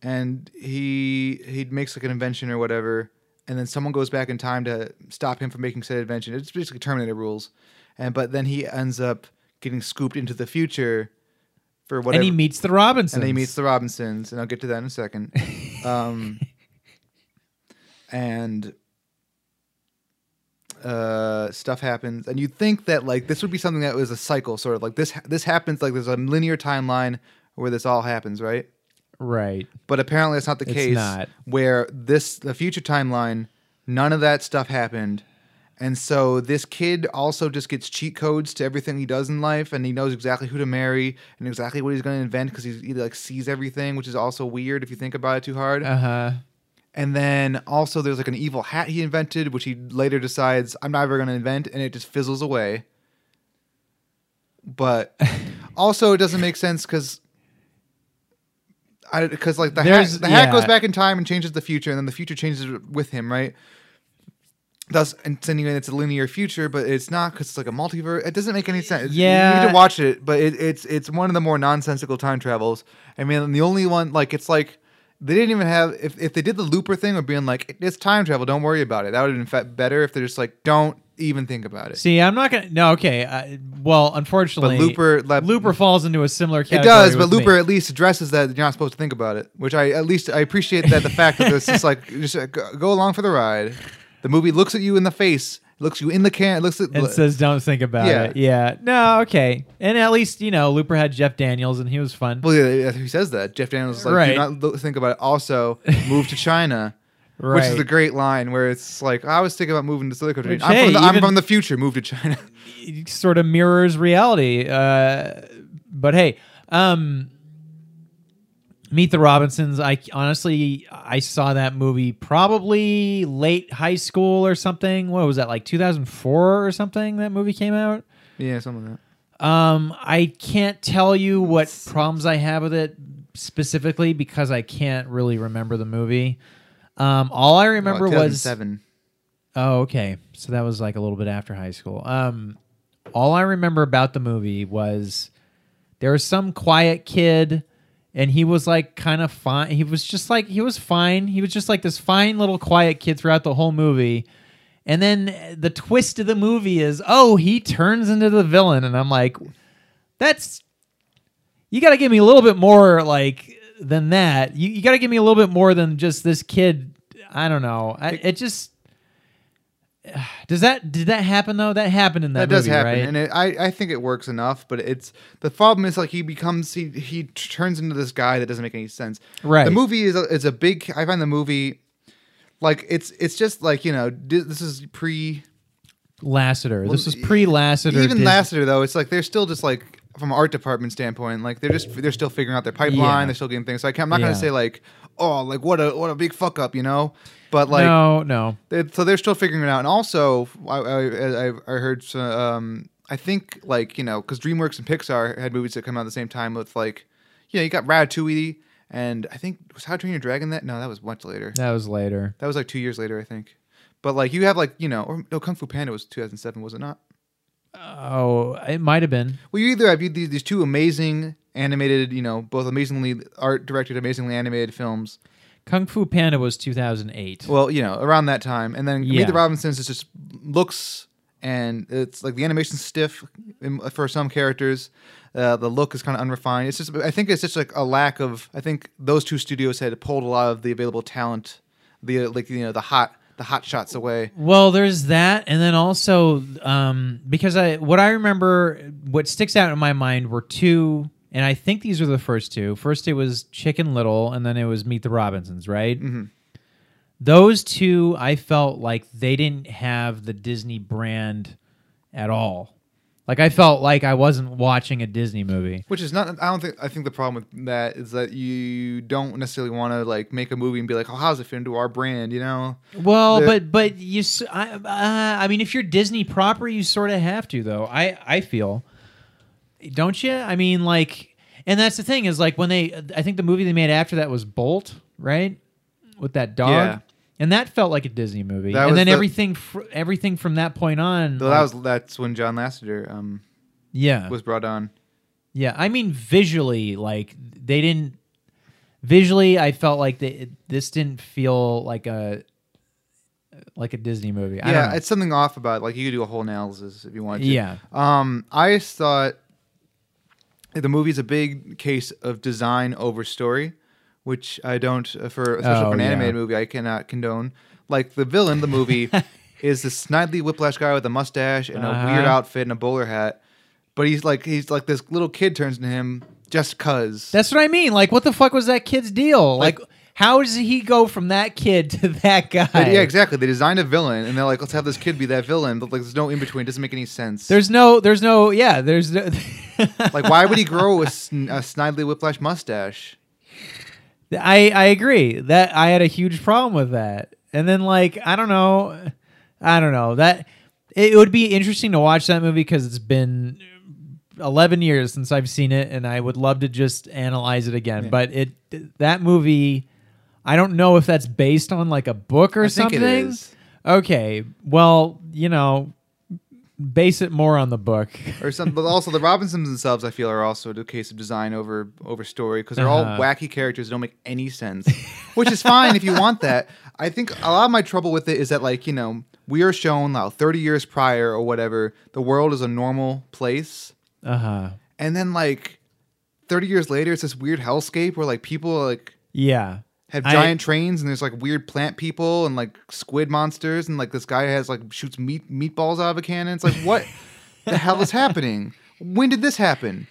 [SPEAKER 1] and he he makes like an invention or whatever, and then someone goes back in time to stop him from making said invention. It's basically Terminator rules, and but then he ends up getting scooped into the future for whatever.
[SPEAKER 2] and he meets the Robinsons.
[SPEAKER 1] and he meets the Robinsons, and I'll get to that in a second. Um, and uh, stuff happens, and you'd think that like this would be something that was a cycle, sort of like this. This happens like there's a linear timeline where this all happens, right?
[SPEAKER 2] right.
[SPEAKER 1] But apparently, that's not the
[SPEAKER 2] It's
[SPEAKER 1] case.
[SPEAKER 2] not.
[SPEAKER 1] Where this the future timeline, none of that stuff happened. And so this kid also just gets cheat codes to everything he does in life, and he knows exactly who to marry and exactly what he's going to invent because he's he like sees everything, which is also weird if you think about it too hard.
[SPEAKER 2] Uh huh.
[SPEAKER 1] And then also there's like an evil hat he invented, which he later decides I'm not ever going to invent, and it just fizzles away. But also, it doesn't make sense because. Because like the hat,
[SPEAKER 2] There's-
[SPEAKER 1] the hat goes back in time and changes the future, and then the future changes with him, right? Thus insinuating it's a linear future, but it's not because it's like a multiverse. It doesn't make any sense. Yeah, you
[SPEAKER 2] Yeah.
[SPEAKER 1] need to watch it, but it, it's it's one of the more nonsensical time travels. I mean, the only one like it's like they didn't even have if if they did the Looper thing of being like it's time travel, don't worry about it. That would have been fa- better if they're just like don't even think about it.
[SPEAKER 2] See, I'm not gonna. No, okay. Uh, well, unfortunately,
[SPEAKER 1] But Looper-
[SPEAKER 2] Looper falls into a similar category.
[SPEAKER 1] It does, but
[SPEAKER 2] with me.
[SPEAKER 1] Looper at least addresses that you're not supposed to think about it, which I at least I appreciate that the fact that it's just like just uh, go along for the ride. The movie looks at you in the face, looks you in the can, looks at
[SPEAKER 2] and says, "Don't think about
[SPEAKER 1] Yeah.
[SPEAKER 2] it." Yeah. No. Okay. And at least you know Looper had Jeff Daniels, and he was fun.
[SPEAKER 1] Well, yeah, he says that. Jeff Daniels is like,
[SPEAKER 2] Right.
[SPEAKER 1] do not lo- think about it. Also, move to China, which is
[SPEAKER 2] Right.
[SPEAKER 1] a great line where it's like, I was thinking about moving to this other country.
[SPEAKER 2] Which,
[SPEAKER 1] I'm,
[SPEAKER 2] hey,
[SPEAKER 1] from the, I'm
[SPEAKER 2] even-
[SPEAKER 1] from the future, move to China.
[SPEAKER 2] It sort of mirrors reality. Uh, but hey, um, Meet the Robinsons. I honestly I saw that movie probably late high school or something. What was that like 2004 or something? That movie came out.
[SPEAKER 1] yeah, something like that.
[SPEAKER 2] Um, I can't tell you what problems I have with it specifically because I can't really remember the movie. Um, all I remember
[SPEAKER 1] About
[SPEAKER 2] was
[SPEAKER 1] 2007.
[SPEAKER 2] oh, okay, so that was like a little bit after high school. Um, all I remember about the movie was there was some quiet kid, and he was like kind of fine. He was just like he was fine. He was just like this fine little quiet kid throughout the whole movie. And then eh, the twist of the movie is, oh, he turns into the villain, and I'm like, that's you got to give me a little bit more like than that. You you got to give me a little bit more than just this kid. I don't know. I, it just does that did that happen though? That happened in that,
[SPEAKER 1] That, does
[SPEAKER 2] movie,
[SPEAKER 1] happen,
[SPEAKER 2] right?
[SPEAKER 1] and it, I I think it works enough. But it's the problem is like he becomes he he turns into this guy that doesn't make any sense.
[SPEAKER 2] Right.
[SPEAKER 1] The movie is a, is a big. I find the movie like it's it's just like you know this is pre
[SPEAKER 2] Lasseter. this was
[SPEAKER 1] e-
[SPEAKER 2] pre Lasseter.
[SPEAKER 1] even Lasseter though. It's like they're still just like from an art department standpoint, like they're just they're still figuring out their pipeline.
[SPEAKER 2] Yeah.
[SPEAKER 1] They're still getting things. So I can't, I'm not
[SPEAKER 2] Yeah.
[SPEAKER 1] gonna say like oh like what a what a big fuck up, you know. But like
[SPEAKER 2] no, no.
[SPEAKER 1] they- so they're still figuring it out. And also, I I, I, I heard some, um I think like you know because DreamWorks and Pixar had movies that come out at the same time with like you know you got Ratatouille and I think was How to Train Your Dragon that no that was much later.
[SPEAKER 2] That was later.
[SPEAKER 1] That was like two years later I think. But like you have like you know or no Kung Fu Panda was 2007 was it not?
[SPEAKER 2] Oh, it might have been.
[SPEAKER 1] Well, you either have these, these two amazing animated, you know, both amazingly art directed, amazingly animated films.
[SPEAKER 2] Kung Fu Panda was 2008.
[SPEAKER 1] Well, you know, around that time, and then
[SPEAKER 2] Yeah.
[SPEAKER 1] Meet the Robinsons is just looks and it's like the animation's stiff in, for some characters. Uh, the look is kind of unrefined. It's just, I think it's just like a lack of. I think those two studios had pulled a lot of the available talent, the uh, like you know the hot the hot shots away.
[SPEAKER 2] Well, there's that, and then also um, because I what I remember, what sticks out in my mind were two, and I think these are the first two. First, it was Chicken Little, and then it was Meet the Robinsons, right?
[SPEAKER 1] Mhm.
[SPEAKER 2] Those two, I felt like they didn't have the Disney brand at all. Like I felt like I wasn't watching a Disney movie.
[SPEAKER 1] Which is not. I don't think. I think the problem with that is that you don't necessarily want to like make a movie and be like, "Oh, how does it fit into our brand?" You know.
[SPEAKER 2] Well,
[SPEAKER 1] The-
[SPEAKER 2] but but you, I, uh, I mean, if you're Disney proper, you sort of have to, though. I I feel, don't you? I mean, like, and that's the thing is like when they, I think the movie they made after that was Bolt, right, with that dog,
[SPEAKER 1] Yeah.
[SPEAKER 2] and that felt like a Disney movie.
[SPEAKER 1] That
[SPEAKER 2] and
[SPEAKER 1] was
[SPEAKER 2] then
[SPEAKER 1] the-
[SPEAKER 2] everything, fr- everything from that point on, like-
[SPEAKER 1] that was that's when John Lasseter um
[SPEAKER 2] yeah,
[SPEAKER 1] was brought on.
[SPEAKER 2] yeah. I mean, visually, like they didn't. Visually, I felt like they, this didn't feel like a like a Disney movie. I don't
[SPEAKER 1] yeah,
[SPEAKER 2] know.
[SPEAKER 1] it's something off about it. like you could do a whole analysis if you wanted to.
[SPEAKER 2] yeah.
[SPEAKER 1] Um, I just thought the movie's a big case of design over story, which I don't uh, for especially
[SPEAKER 2] Oh,
[SPEAKER 1] for an
[SPEAKER 2] yeah.
[SPEAKER 1] animated movie I cannot condone. Like the villain, the movie is this snidely whiplash guy with a mustache and a
[SPEAKER 2] Uh-huh.
[SPEAKER 1] weird outfit and a bowler hat, but he's like he's like this little kid turns to him just cause.
[SPEAKER 2] That's what I mean. Like, what the fuck was that kid's deal? Like,
[SPEAKER 1] Like-
[SPEAKER 2] how does he go from that kid to that guy?
[SPEAKER 1] Yeah, exactly. They designed a villain, and they're like, "Let's have this kid be that villain." But like, there's no in between. It doesn't make any sense.
[SPEAKER 2] There's no, there's no, yeah, there's no.
[SPEAKER 1] like, why would he grow a, sn- a snidely whiplash mustache?
[SPEAKER 2] I I agree that I had a huge problem with that, and then like I don't know, I don't know that it would be interesting to watch that movie because it's been 11 years since I've seen it, and I would love to just analyze it again.
[SPEAKER 1] Yeah.
[SPEAKER 2] But it that movie, I don't know if that's based on like a book or
[SPEAKER 1] I think
[SPEAKER 2] something.
[SPEAKER 1] it is.
[SPEAKER 2] Okay, well you know, base it more on the book.
[SPEAKER 1] or something. But also, the Robinsons themselves, I feel, are also a case of design over over story because they're all
[SPEAKER 2] Uh-huh.
[SPEAKER 1] wacky characters that don't make any sense. Which is fine if you want that. I think a lot of my trouble with it is that, like, you know, we are shown now 30 years prior or whatever, the world is a normal place,
[SPEAKER 2] Uh huh.
[SPEAKER 1] and then like 30 years later, it's this weird hellscape where like people like
[SPEAKER 2] Yeah.
[SPEAKER 1] Have
[SPEAKER 2] I-
[SPEAKER 1] giant trains and there's like weird plant people and like squid monsters and like this guy has like shoots meat meatballs out of a cannon. It's like what the hell is happening? When did this happen?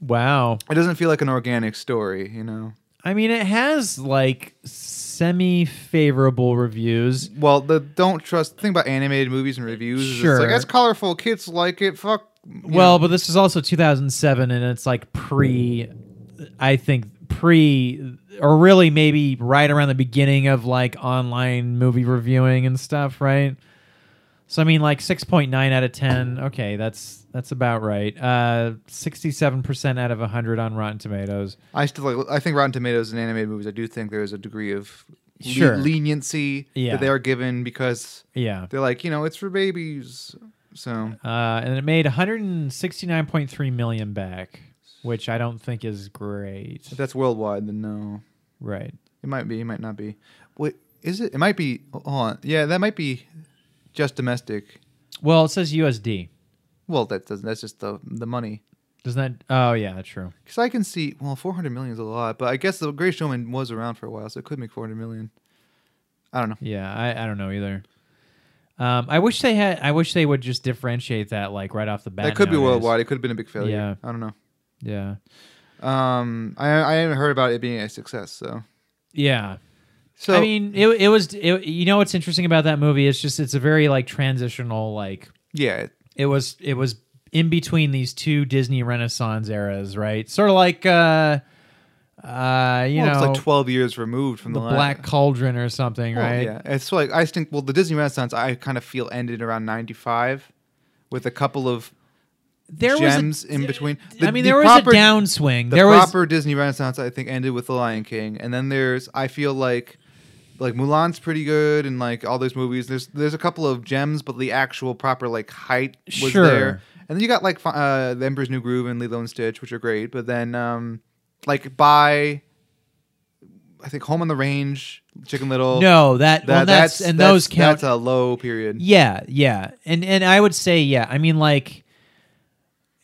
[SPEAKER 2] Wow.
[SPEAKER 1] It doesn't feel like an organic story, you know.
[SPEAKER 2] I mean, it has like semi favorable reviews.
[SPEAKER 1] Well, the don't trust thing about animated movies and reviews. Is
[SPEAKER 2] Sure.
[SPEAKER 1] it's like it's colorful, kids like it. Fuck.
[SPEAKER 2] Well,
[SPEAKER 1] know.
[SPEAKER 2] but this is also 2007, and it's like pre, I think pre, or really maybe right around the beginning of like online movie reviewing and stuff, right? So I mean, like 6.9 out of 10. Okay, that's that's about right. Uh, 67% out of 100 on Rotten Tomatoes.
[SPEAKER 1] I still like. I think Rotten Tomatoes and animated movies. I do think there is a degree of le-
[SPEAKER 2] Sure.
[SPEAKER 1] leniency
[SPEAKER 2] Yeah.
[SPEAKER 1] that they are given because
[SPEAKER 2] Yeah.
[SPEAKER 1] they're like, you know, it's for babies. So
[SPEAKER 2] Uh, and it made 169.3 million back, which I don't think is great.
[SPEAKER 1] if that's worldwide, then no.
[SPEAKER 2] Right.
[SPEAKER 1] It might be. It might not be. Wait, is it? It might be. Hold on. Yeah, that might be just domestic.
[SPEAKER 2] Well, it says USD.
[SPEAKER 1] Well, that doesn't. That's just the the money.
[SPEAKER 2] Doesn't that? Oh yeah, that's true.
[SPEAKER 1] Because I can see. Well, four hundred million is a lot, but I guess the Great Showman was around for a while, so it could make four hundred million. I don't know.
[SPEAKER 2] Yeah, I, I don't know either. Um, I wish they had. I wish they would just differentiate that like right off the bat.
[SPEAKER 1] that could be worldwide. It could have been a big failure.
[SPEAKER 2] Yeah.
[SPEAKER 1] I don't know.
[SPEAKER 2] Yeah,
[SPEAKER 1] Um, I I haven't heard about it being a success. So
[SPEAKER 2] yeah.
[SPEAKER 1] so
[SPEAKER 2] I mean, it it was. It, you know what's interesting about that movie? It's just it's a very like transitional. Like
[SPEAKER 1] yeah,
[SPEAKER 2] it was. It was in between these two Disney Renaissance eras, right? Sort of like uh, uh, you
[SPEAKER 1] well,
[SPEAKER 2] know,
[SPEAKER 1] it's like twelve years removed from
[SPEAKER 2] the
[SPEAKER 1] the,
[SPEAKER 2] Black Cauldron or something,
[SPEAKER 1] Well,
[SPEAKER 2] right?
[SPEAKER 1] Yeah, it's like I think. Well, the Disney Renaissance I kind of feel ended around ninety five, with a couple of
[SPEAKER 2] There
[SPEAKER 1] gems
[SPEAKER 2] was a,
[SPEAKER 1] in between.
[SPEAKER 2] I mean,
[SPEAKER 1] the
[SPEAKER 2] there was
[SPEAKER 1] proper-
[SPEAKER 2] a downswing.
[SPEAKER 1] The
[SPEAKER 2] There was
[SPEAKER 1] proper Disney Renaissance, I think, ended with The Lion King, and then there's I feel like like Mulan's pretty good, and like all those movies. There's there's a couple of gems, but the actual proper like height was
[SPEAKER 2] Sure.
[SPEAKER 1] there. And then you got like uh, The Emperor's New Groove and Lilo and Stitch, which are great. But then um like by I think Home on the Range, Chicken Little.
[SPEAKER 2] no that,
[SPEAKER 1] that,
[SPEAKER 2] well, that's, and
[SPEAKER 1] that's-
[SPEAKER 2] those count.
[SPEAKER 1] That's a low period.
[SPEAKER 2] Yeah, yeah, and and I would say yeah. I mean, like,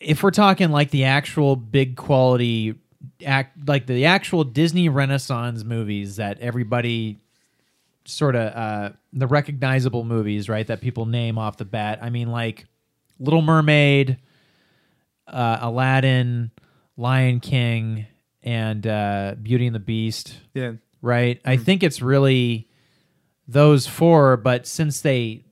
[SPEAKER 2] if we're talking like the actual big quality act, like the actual Disney Renaissance movies that everybody sort of uh the recognizable movies, right? That people name off the bat. I mean, like Little Mermaid, uh, Aladdin, Lion King, and uh, Beauty and the Beast
[SPEAKER 1] Yeah.
[SPEAKER 2] right? I
[SPEAKER 1] Mm-hmm.
[SPEAKER 2] think it's really those four, but since they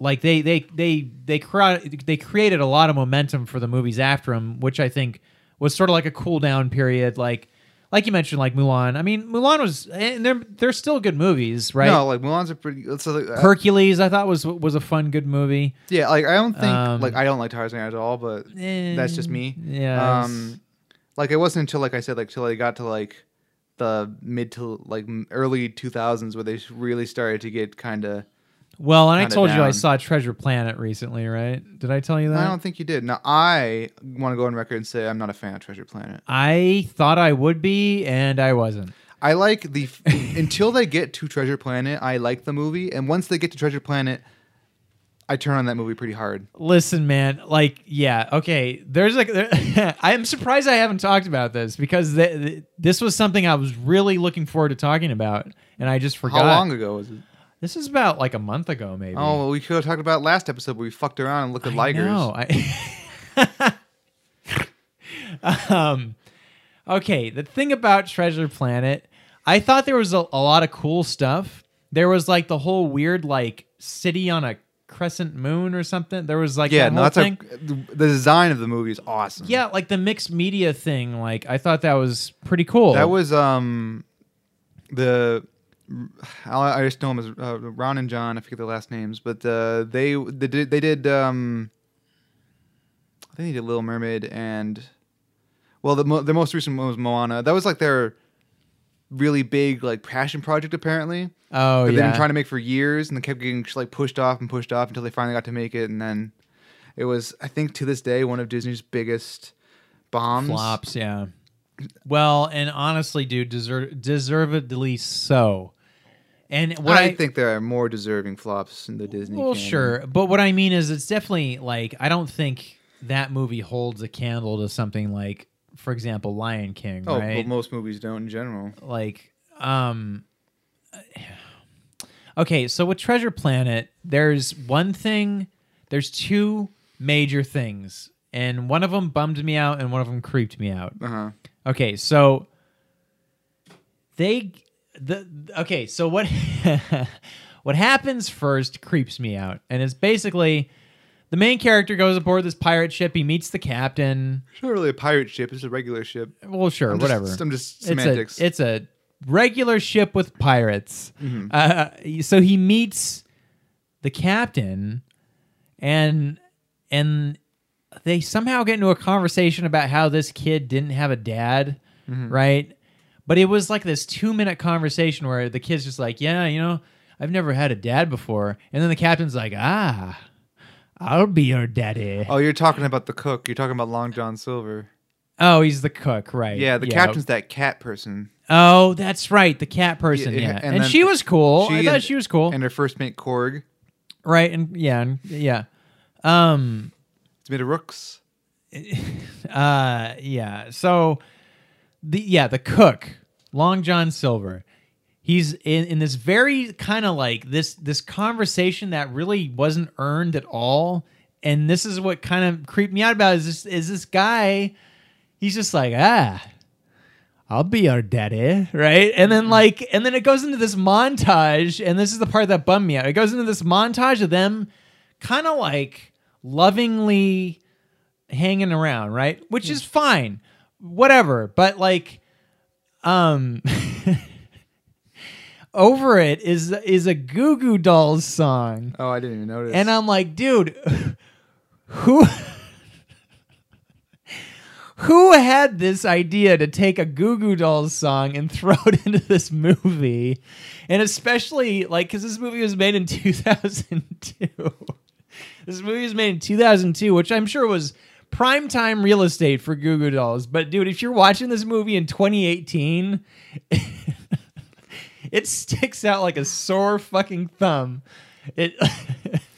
[SPEAKER 2] like they they they they cre- they created a lot of momentum for the movies after them, which I think was sort of like a cool down period, like like you mentioned, like Mulan. I mean, Mulan was and they're they're still good movies, right?
[SPEAKER 1] No, like Mulan's a pretty. Uh,
[SPEAKER 2] Hercules, I thought was was a fun, good movie.
[SPEAKER 1] Yeah, like I don't think
[SPEAKER 2] Um,
[SPEAKER 1] like I don't like Tarzan at all, but that's just me.
[SPEAKER 2] Yeah,
[SPEAKER 1] Um, like it wasn't until like I said, like till I got to like the mid to like early two thousands where they really started to get kind of.
[SPEAKER 2] Well, and I told you I saw Treasure Planet recently, right? Did I tell you that?
[SPEAKER 1] I don't think you did. Now I want to go on record and say I'm not a fan of Treasure Planet.
[SPEAKER 2] I thought I would be, and I wasn't.
[SPEAKER 1] I like the until they get to Treasure Planet. I like the movie, and once they get to Treasure Planet, I turn on that movie pretty hard.
[SPEAKER 2] Listen, man. Like, yeah, okay. There's like, there, I'm surprised I haven't talked about this because th- th- this was something I was really looking forward to talking about, and I just forgot.
[SPEAKER 1] How long ago was it?
[SPEAKER 2] This is about like a month ago, maybe.
[SPEAKER 1] Oh, well, we could have talked about last episode where we fucked around and looked at
[SPEAKER 2] I
[SPEAKER 1] Ligers.
[SPEAKER 2] know. I- um, okay, the thing about Treasure Planet, I thought there was a, a lot of cool stuff. There was like the whole weird like city on a crescent moon or something. There was like
[SPEAKER 1] Yeah,
[SPEAKER 2] that
[SPEAKER 1] no, that's
[SPEAKER 2] thing.
[SPEAKER 1] a, the design of the movie is awesome.
[SPEAKER 2] yeah, like the mixed media thing. Like I thought that was pretty cool.
[SPEAKER 1] That was um the I I just know them as uh, Ron and John. I forget their last names, but uh, they they did they did um I think they did Little Mermaid and well the mo- the most recent one was Moana. That was like their really big like passion project apparently.
[SPEAKER 2] oh
[SPEAKER 1] that they've been trying to make for years and they kept getting like pushed off and pushed off until they finally got to make it and then it was I think to this day one of Disney's biggest bombs.
[SPEAKER 2] flops. Yeah. Well, and honestly, dude, deserve, deservedly so. And what
[SPEAKER 1] I,
[SPEAKER 2] I,
[SPEAKER 1] think there are more deserving flops in the Disney.
[SPEAKER 2] Well,
[SPEAKER 1] canon.
[SPEAKER 2] sure, but what I mean is, it's definitely like I don't think that movie holds a candle to something like, for example, Lion King,
[SPEAKER 1] Oh,
[SPEAKER 2] right?
[SPEAKER 1] well, most movies don't in general.
[SPEAKER 2] like, um, okay, so with Treasure Planet, there's one thing, there's two major things, and one of them bummed me out, and one of them creeped me out.
[SPEAKER 1] Uh huh.
[SPEAKER 2] Okay, so they the okay, so what what happens first creeps me out. And it's basically the main character goes aboard this pirate ship, he meets the captain.
[SPEAKER 1] It's not really a pirate ship. It's a regular ship.
[SPEAKER 2] Well, sure,
[SPEAKER 1] I'm just-
[SPEAKER 2] whatever.
[SPEAKER 1] I'm just
[SPEAKER 2] It's
[SPEAKER 1] semantics.
[SPEAKER 2] a, it's a regular ship with pirates.
[SPEAKER 1] Mm-hmm.
[SPEAKER 2] Uh, so he meets the captain, and and they somehow get into a conversation about how this kid didn't have a dad,
[SPEAKER 1] Mm-hmm.
[SPEAKER 2] right? But it was like this two minute conversation where the kid's just like, "Yeah, you know, I've never had a dad before," and then the captain's like, "Ah." I'll be your daddy.
[SPEAKER 1] oh, you're talking about the cook. You're talking about Long John Silver.
[SPEAKER 2] Oh, he's the cook, right?
[SPEAKER 1] Yeah, the captain's that cat person.
[SPEAKER 2] Oh, that's right, the cat person.
[SPEAKER 1] Yeah,
[SPEAKER 2] Yeah,
[SPEAKER 1] and
[SPEAKER 2] and, she was cool.
[SPEAKER 1] she
[SPEAKER 2] I thought
[SPEAKER 1] and-
[SPEAKER 2] she was cool.
[SPEAKER 1] And her first mate Korg.
[SPEAKER 2] right, and yeah, and, yeah, um,
[SPEAKER 1] It's made of rooks.
[SPEAKER 2] uh, yeah. So the yeah, the cook, Long John Silver. He's in, in this very kind of like this this conversation that really wasn't earned at all. And this is what kind of creeped me out about is this is this guy, he's just like, ah, I'll be your daddy, right? And then like, and then it goes into this montage, and this is the part that bummed me out. It goes into this montage of them kind of like lovingly hanging around, right? Which is fine, whatever. But like, um, over it is is a Goo Goo Dolls song,
[SPEAKER 1] Oh, I didn't even notice.
[SPEAKER 2] and I'm like, dude, who? Who had this idea to take a Goo Goo Dolls song and throw it into this movie? And especially, like, because this movie was made in 2002. this movie was made in 2002, which I'm sure was primetime real estate for Goo Goo Dolls. But, dude, if you're watching this movie in 2018, it sticks out like a sore fucking thumb. It.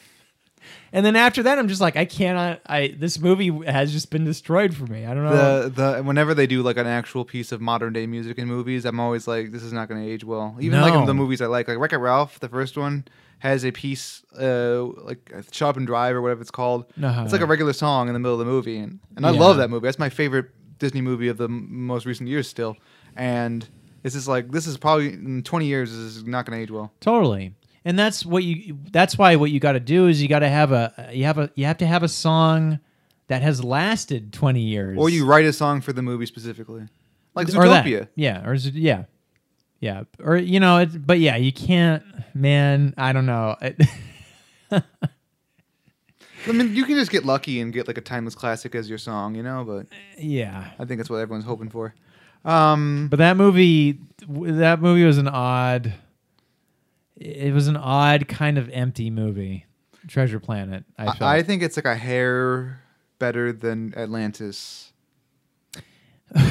[SPEAKER 2] And then after that, I'm just like, I cannot. I this movie has just been destroyed for me. I don't know.
[SPEAKER 1] the the whenever they do like an actual piece of modern day music in movies, I'm always like, this is not going to age well. Even like the movies I like, like Wreck It Ralph, the first one has a piece uh like Shop and Drive or whatever it's called.
[SPEAKER 2] Uh-huh.
[SPEAKER 1] It's like a regular song in the middle of the movie, and, and I
[SPEAKER 2] Yeah.
[SPEAKER 1] love that movie. That's my favorite Disney movie of the m- most recent years still. And it's just like this is probably in 20 years this is not going to age well.
[SPEAKER 2] Totally. And that's what you. That's why what you got to do is you got to have a. You have a. You have to have a song that has lasted 20 years.
[SPEAKER 1] Or you write a song for the movie specifically, like
[SPEAKER 2] or that.
[SPEAKER 1] Zootopia.
[SPEAKER 2] Yeah. Or yeah. Yeah. Or you know. It, but yeah, you can't. Man, I don't know. It-
[SPEAKER 1] I mean, you can just get lucky and get like a timeless classic as your song, you know. But
[SPEAKER 2] yeah.
[SPEAKER 1] I think that's what everyone's hoping for. Um,
[SPEAKER 2] But that movie, that movie was an odd. It was an odd kind of empty movie, Treasure Planet. I felt.
[SPEAKER 1] I, I think it's like a hair better than Atlantis.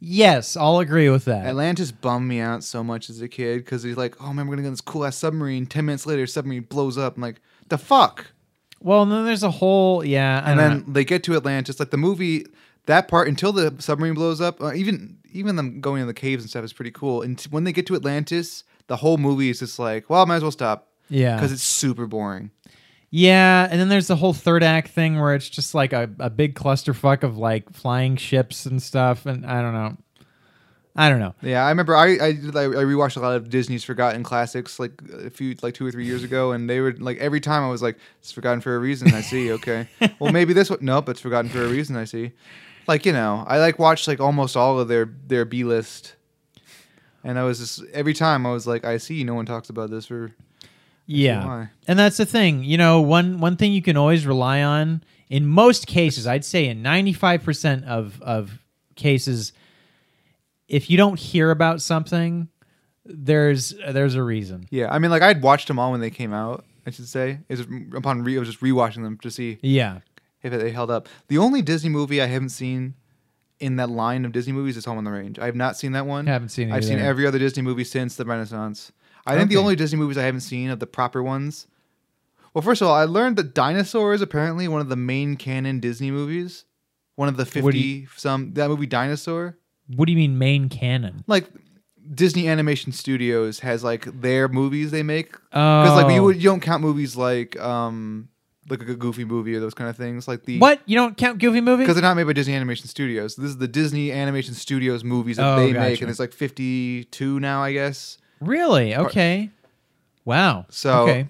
[SPEAKER 2] yes, I'll agree with that.
[SPEAKER 1] Atlantis bummed me out so much as a kid because he's like, "Oh man, we're gonna get this cool ass submarine." Ten minutes later, submarine blows up. I'm like, The fuck.
[SPEAKER 2] Well, and then there's a whole yeah, I
[SPEAKER 1] and then
[SPEAKER 2] know.
[SPEAKER 1] they get to Atlantis. Like the movie, that part until the submarine blows up, uh, even even them going in the caves and stuff is pretty cool. And t- when they get to Atlantis, the whole movie is just like, well, I might as well stop
[SPEAKER 2] yeah,
[SPEAKER 1] because it's super boring.
[SPEAKER 2] yeah, and then there's the whole third act thing where it's just like a, a big clusterfuck of like flying ships and stuff, and I don't know, I don't know.
[SPEAKER 1] Yeah, I remember I I, I I rewatched a lot of Disney's forgotten classics like a few like two or three years ago, and they were like every time I was like, it's forgotten for a reason. I see. Okay, well maybe this one. Nope, it's forgotten for a reason. I see. Like you know, I like watched like almost all of their their B list, and I was just every time I was like, I see. No one talks about this for
[SPEAKER 2] Yeah. And that's the thing. You know, one one thing you can always rely on in most cases, I'd say in 95% of of cases if you don't hear about something, there's there's a reason.
[SPEAKER 1] Yeah, I mean, like I'd watched them all when they came out. I should say is upon re- I was just rewatching them to see
[SPEAKER 2] Yeah.
[SPEAKER 1] if they held up. The only Disney movie I haven't seen in that line of Disney movies is Home on the Range. I have not seen that one.
[SPEAKER 2] I Haven't seen it
[SPEAKER 1] I've seen every other Disney movie since the Renaissance. I think the only Disney movies I haven't seen of the proper ones. Well, first of all, I learned that Dinosaur is apparently one of the main canon Disney movies. One of the fifty
[SPEAKER 2] you-
[SPEAKER 1] some that movie Dinosaur.
[SPEAKER 2] What do you mean main canon?
[SPEAKER 1] Like Disney Animation Studios has like their movies they make
[SPEAKER 2] Oh.
[SPEAKER 1] because like you, you don't count movies like um like a Goofy movie or those kind of things like the
[SPEAKER 2] What? You don't count Goofy movie?
[SPEAKER 1] because they're not made by Disney Animation Studios. This is the Disney Animation Studios movies that
[SPEAKER 2] Oh,
[SPEAKER 1] they make,
[SPEAKER 2] gotcha.
[SPEAKER 1] and it's like 52 now, I guess.
[SPEAKER 2] Really? Okay. Wow.
[SPEAKER 1] So-
[SPEAKER 2] okay.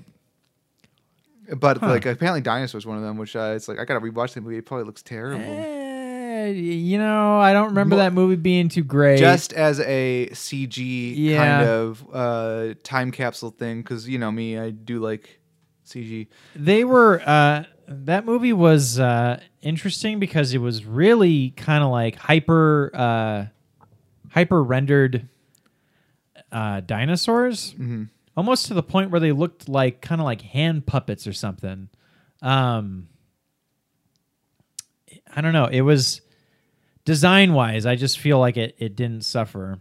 [SPEAKER 1] But like apparently Dinosaur's one of them, which uh, it's like I gotta rewatch the movie. It probably looks terrible.
[SPEAKER 2] Eh, you know, I don't remember
[SPEAKER 1] Mo-
[SPEAKER 2] that movie being too great.
[SPEAKER 1] Just as a CG
[SPEAKER 2] Yeah.
[SPEAKER 1] kind of uh, time capsule thing, because you know me, I do like CG.
[SPEAKER 2] they were uh that movie was uh interesting because it was really kind of like hyper uh hyper rendered uh dinosaurs.
[SPEAKER 1] Mhm.
[SPEAKER 2] almost to the point where they looked like kind of like hand puppets or something. Um i don't know. It was design wise i just feel like it it didn't suffer.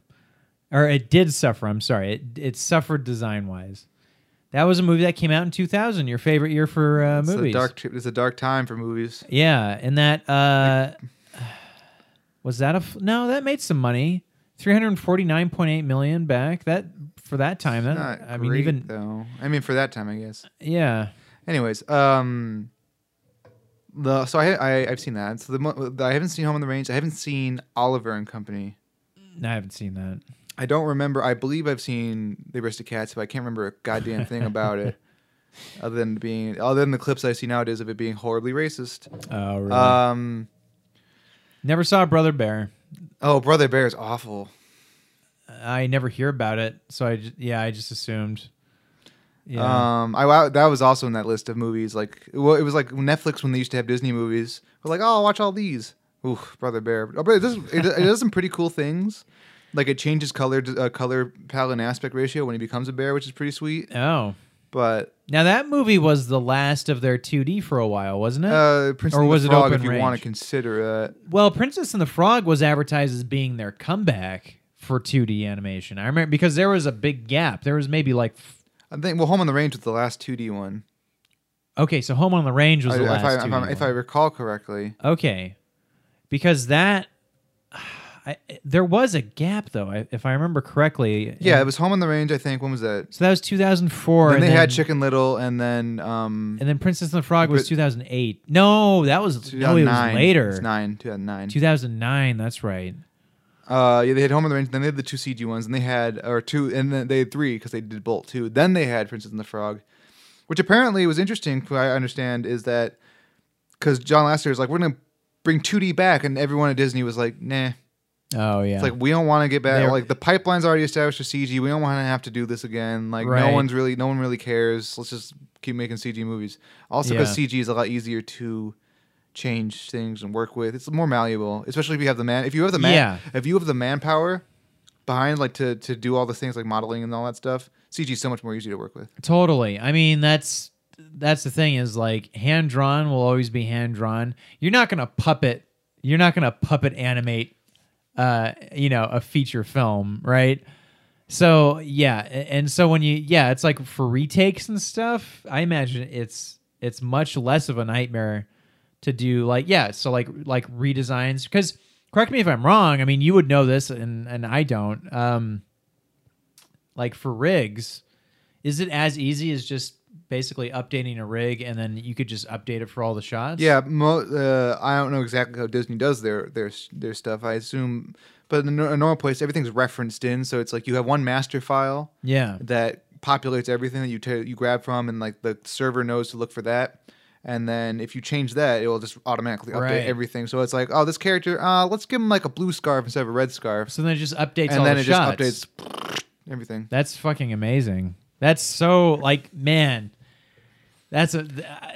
[SPEAKER 2] Or it did suffer i'm sorry. It it suffered design wise that was a movie that came out in 2000 your favorite year for uh,
[SPEAKER 1] It's a
[SPEAKER 2] movies
[SPEAKER 1] dark. It's a dark time for movies.
[SPEAKER 2] yeah and that uh was that a f- no that made some money 349.8 million back that for that time that
[SPEAKER 1] Not
[SPEAKER 2] i mean
[SPEAKER 1] great,
[SPEAKER 2] even
[SPEAKER 1] though. I mean, for that time, I guess.
[SPEAKER 2] yeah
[SPEAKER 1] Anyways, um, the so I, I I've seen that. So the, the I haven't seen Home on the Range. I haven't seen Oliver and Company.
[SPEAKER 2] i haven't seen that
[SPEAKER 1] I don't remember. I believe I've seen The Aristocats, but I can't remember a goddamn thing about it, other than being other than the clips I see nowadays of it being horribly racist.
[SPEAKER 2] oh really
[SPEAKER 1] Um,
[SPEAKER 2] never saw brother bear
[SPEAKER 1] oh, Brother Bear is awful.
[SPEAKER 2] i never hear about it so i yeah i just assumed yeah
[SPEAKER 1] Um, I wow, that was also in that list of movies. Like, well, it was like Netflix when they used to have Disney movies. We're like, oh, I'll watch all these. Ooh, Brother Bear. Oh, but it does it, it does some pretty cool things. Like it changes color uh, color palette and aspect ratio when he becomes a bear, which is pretty sweet.
[SPEAKER 2] oh
[SPEAKER 1] But
[SPEAKER 2] now that movie was the last of their 2d for a while wasn't it
[SPEAKER 1] uh, Princess
[SPEAKER 2] Or
[SPEAKER 1] and
[SPEAKER 2] was it
[SPEAKER 1] Frog,
[SPEAKER 2] open
[SPEAKER 1] if you want to consider that.
[SPEAKER 2] Well, Princess and the Frog was advertised as being their comeback for 2D animation. I remember because there was a big gap. There was maybe like
[SPEAKER 1] I think well, Home on the Range was the last 2D one.
[SPEAKER 2] okay, so Home on the Range was
[SPEAKER 1] I-
[SPEAKER 2] the
[SPEAKER 1] if,
[SPEAKER 2] last.
[SPEAKER 1] I,
[SPEAKER 2] 2D
[SPEAKER 1] if, I, if I recall correctly.
[SPEAKER 2] okay, because that I, there was a gap though, if I remember correctly.
[SPEAKER 1] Yeah, it was Home on the Range. I think when was that?
[SPEAKER 2] so that was 2004.
[SPEAKER 1] then
[SPEAKER 2] and
[SPEAKER 1] they
[SPEAKER 2] then,
[SPEAKER 1] had Chicken Little, and then um,
[SPEAKER 2] and then Princess and the Frog was 2008. No, that was no, it was later.
[SPEAKER 1] It's nine, 2009.
[SPEAKER 2] 2009. That's right.
[SPEAKER 1] Uh, yeah, they had Home on the Range. Then they had the two CG ones, and they had or two, and then they had three because they did Bolt too. Then they had Princess and the Frog, which apparently was interesting. What I understand is that because John Lasseter is like, we're gonna bring 2D back, and everyone at Disney was like, nah.
[SPEAKER 2] Oh yeah.
[SPEAKER 1] It's like we don't want to get back.
[SPEAKER 2] They're-
[SPEAKER 1] like the pipeline's already established for CG. We don't want to have to do this again. Like
[SPEAKER 2] Right.
[SPEAKER 1] no one's really, no one really cares. Let's just keep making CG movies. Also, because
[SPEAKER 2] Yeah.
[SPEAKER 1] CG is a lot easier to change things and work with. It's more malleable, especially if you have the man. If you have the man,
[SPEAKER 2] Yeah.
[SPEAKER 1] if you have the manpower behind, like to to do all the things like modeling and all that stuff, CG is so much more easy to work with.
[SPEAKER 2] Totally. I mean, that's that's the thing is like hand drawn will always be hand drawn. You're not gonna puppet. You're not gonna puppet animate. Uh, you know, a feature film, right? So yeah, and so when you yeah, it's like for retakes and stuff. I imagine it's it's much less of a nightmare to do like yeah, so like like redesigns because correct me if I'm wrong. I mean, you would know this and and I don't. Um, like for rigs, is it as easy as just basically updating a rig and then you could just update it for all the shots?
[SPEAKER 1] Yeah, mo- uh, I don't know exactly how Disney does their their their stuff. I assume, but in a normal place, everything's referenced in, so it's like you have one master file
[SPEAKER 2] Yeah.
[SPEAKER 1] that populates everything that you ta you grab from, and like the server knows to look for that. And then if you change that, it will just automatically update
[SPEAKER 2] Right.
[SPEAKER 1] everything. So it's like, oh, this character, uh, let's give him like a blue scarf instead of a red scarf,
[SPEAKER 2] So then it just updates all
[SPEAKER 1] and then
[SPEAKER 2] the
[SPEAKER 1] it
[SPEAKER 2] shots.
[SPEAKER 1] just updates everything.
[SPEAKER 2] That's fucking amazing. That's so like man. That's a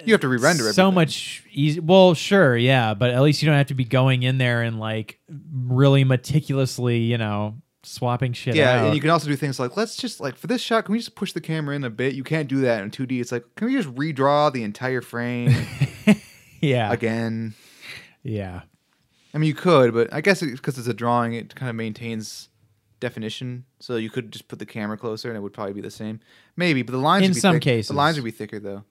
[SPEAKER 1] You have to re-render it.
[SPEAKER 2] so
[SPEAKER 1] everything.
[SPEAKER 2] much easy. Well, sure, yeah, but at least you don't have to be going in there and like really meticulously, you know, swapping shit
[SPEAKER 1] Yeah,
[SPEAKER 2] out.
[SPEAKER 1] and you can also do things like let's just like for this shot, can we just push the camera in a bit? You can't do that in 2D. It's like, can we just redraw the entire frame
[SPEAKER 2] yeah,
[SPEAKER 1] again?
[SPEAKER 2] yeah,
[SPEAKER 1] I mean, you could, but I guess because it's a drawing, it kind of maintains definition. So you could just put the camera closer, and it would probably be the same. Maybe, but the lines
[SPEAKER 2] In
[SPEAKER 1] would be
[SPEAKER 2] some
[SPEAKER 1] thick-
[SPEAKER 2] cases.
[SPEAKER 1] the lines would be thicker though.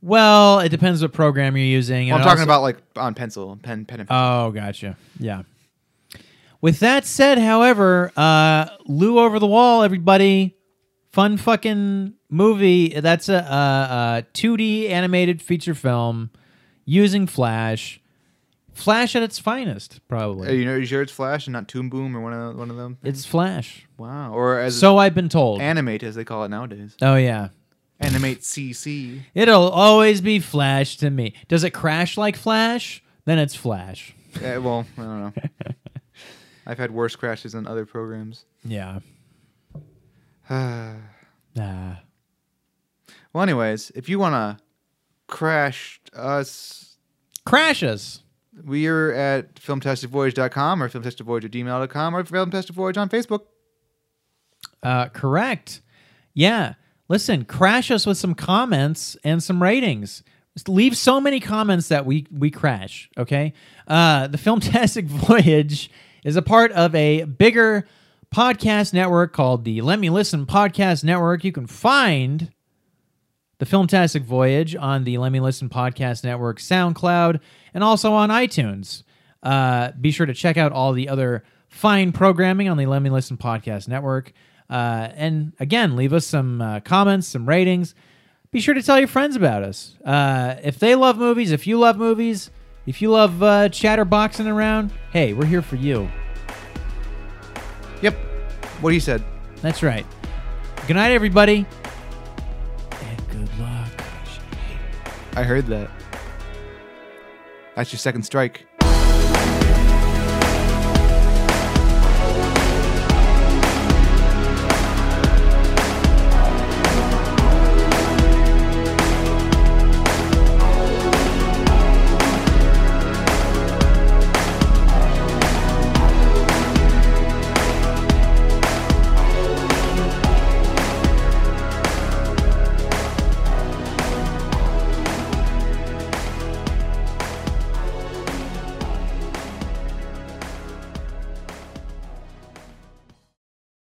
[SPEAKER 2] Well, it depends what program you're using.
[SPEAKER 1] Well, I'm
[SPEAKER 2] and
[SPEAKER 1] talking
[SPEAKER 2] also-
[SPEAKER 1] about like on pencil, pen, pen, and
[SPEAKER 2] Oh, gotcha. Yeah. With that said, however, uh, Lu Over the Wall, everybody, fun fucking movie. That's a, a, a 2D animated feature film using Flash. Flash at its finest, probably.
[SPEAKER 1] Uh, you know, you sure it's Flash and not Toon Boom or one of one of them?
[SPEAKER 2] it's Flash.
[SPEAKER 1] wow, or as
[SPEAKER 2] So I've been told.
[SPEAKER 1] animate as they call it nowadays.
[SPEAKER 2] oh yeah,
[SPEAKER 1] Animate CC.
[SPEAKER 2] it'll always be Flash to me. Does it crash like Flash? Then it's Flash.
[SPEAKER 1] Yeah, well, I don't know. I've had worse crashes than other programs.
[SPEAKER 2] Yeah.
[SPEAKER 1] Nah.
[SPEAKER 2] Well,
[SPEAKER 1] anyways, if you want to crash us,
[SPEAKER 2] crashes.
[SPEAKER 1] We are at filmtasticvoyage.com or filmtasticvoyage at gmail.com or filmtasticvoyage on Facebook.
[SPEAKER 2] Uh, correct. Yeah. Listen, crash us with some comments and some ratings. Just leave so many comments that we we crash. Okay. Uh, the Filmtastic Voyage is a part of a bigger podcast network called the Let Me Listen Podcast Network. You can find the Filmtastic Voyage on the Let Me Listen Podcast Network, SoundCloud, and also on iTunes. Uh, be sure to check out all the other fine programming on the Let Me Listen Podcast Network. Uh, and again, leave us some uh, comments, some ratings. Be sure to tell your friends about us. Uh, if they love movies, if you love movies, if you love uh, chatterboxing around, hey, we're here for you.
[SPEAKER 1] Yep. What he said.
[SPEAKER 2] That's right. Good night, everybody.
[SPEAKER 1] I heard that. That's your second strike.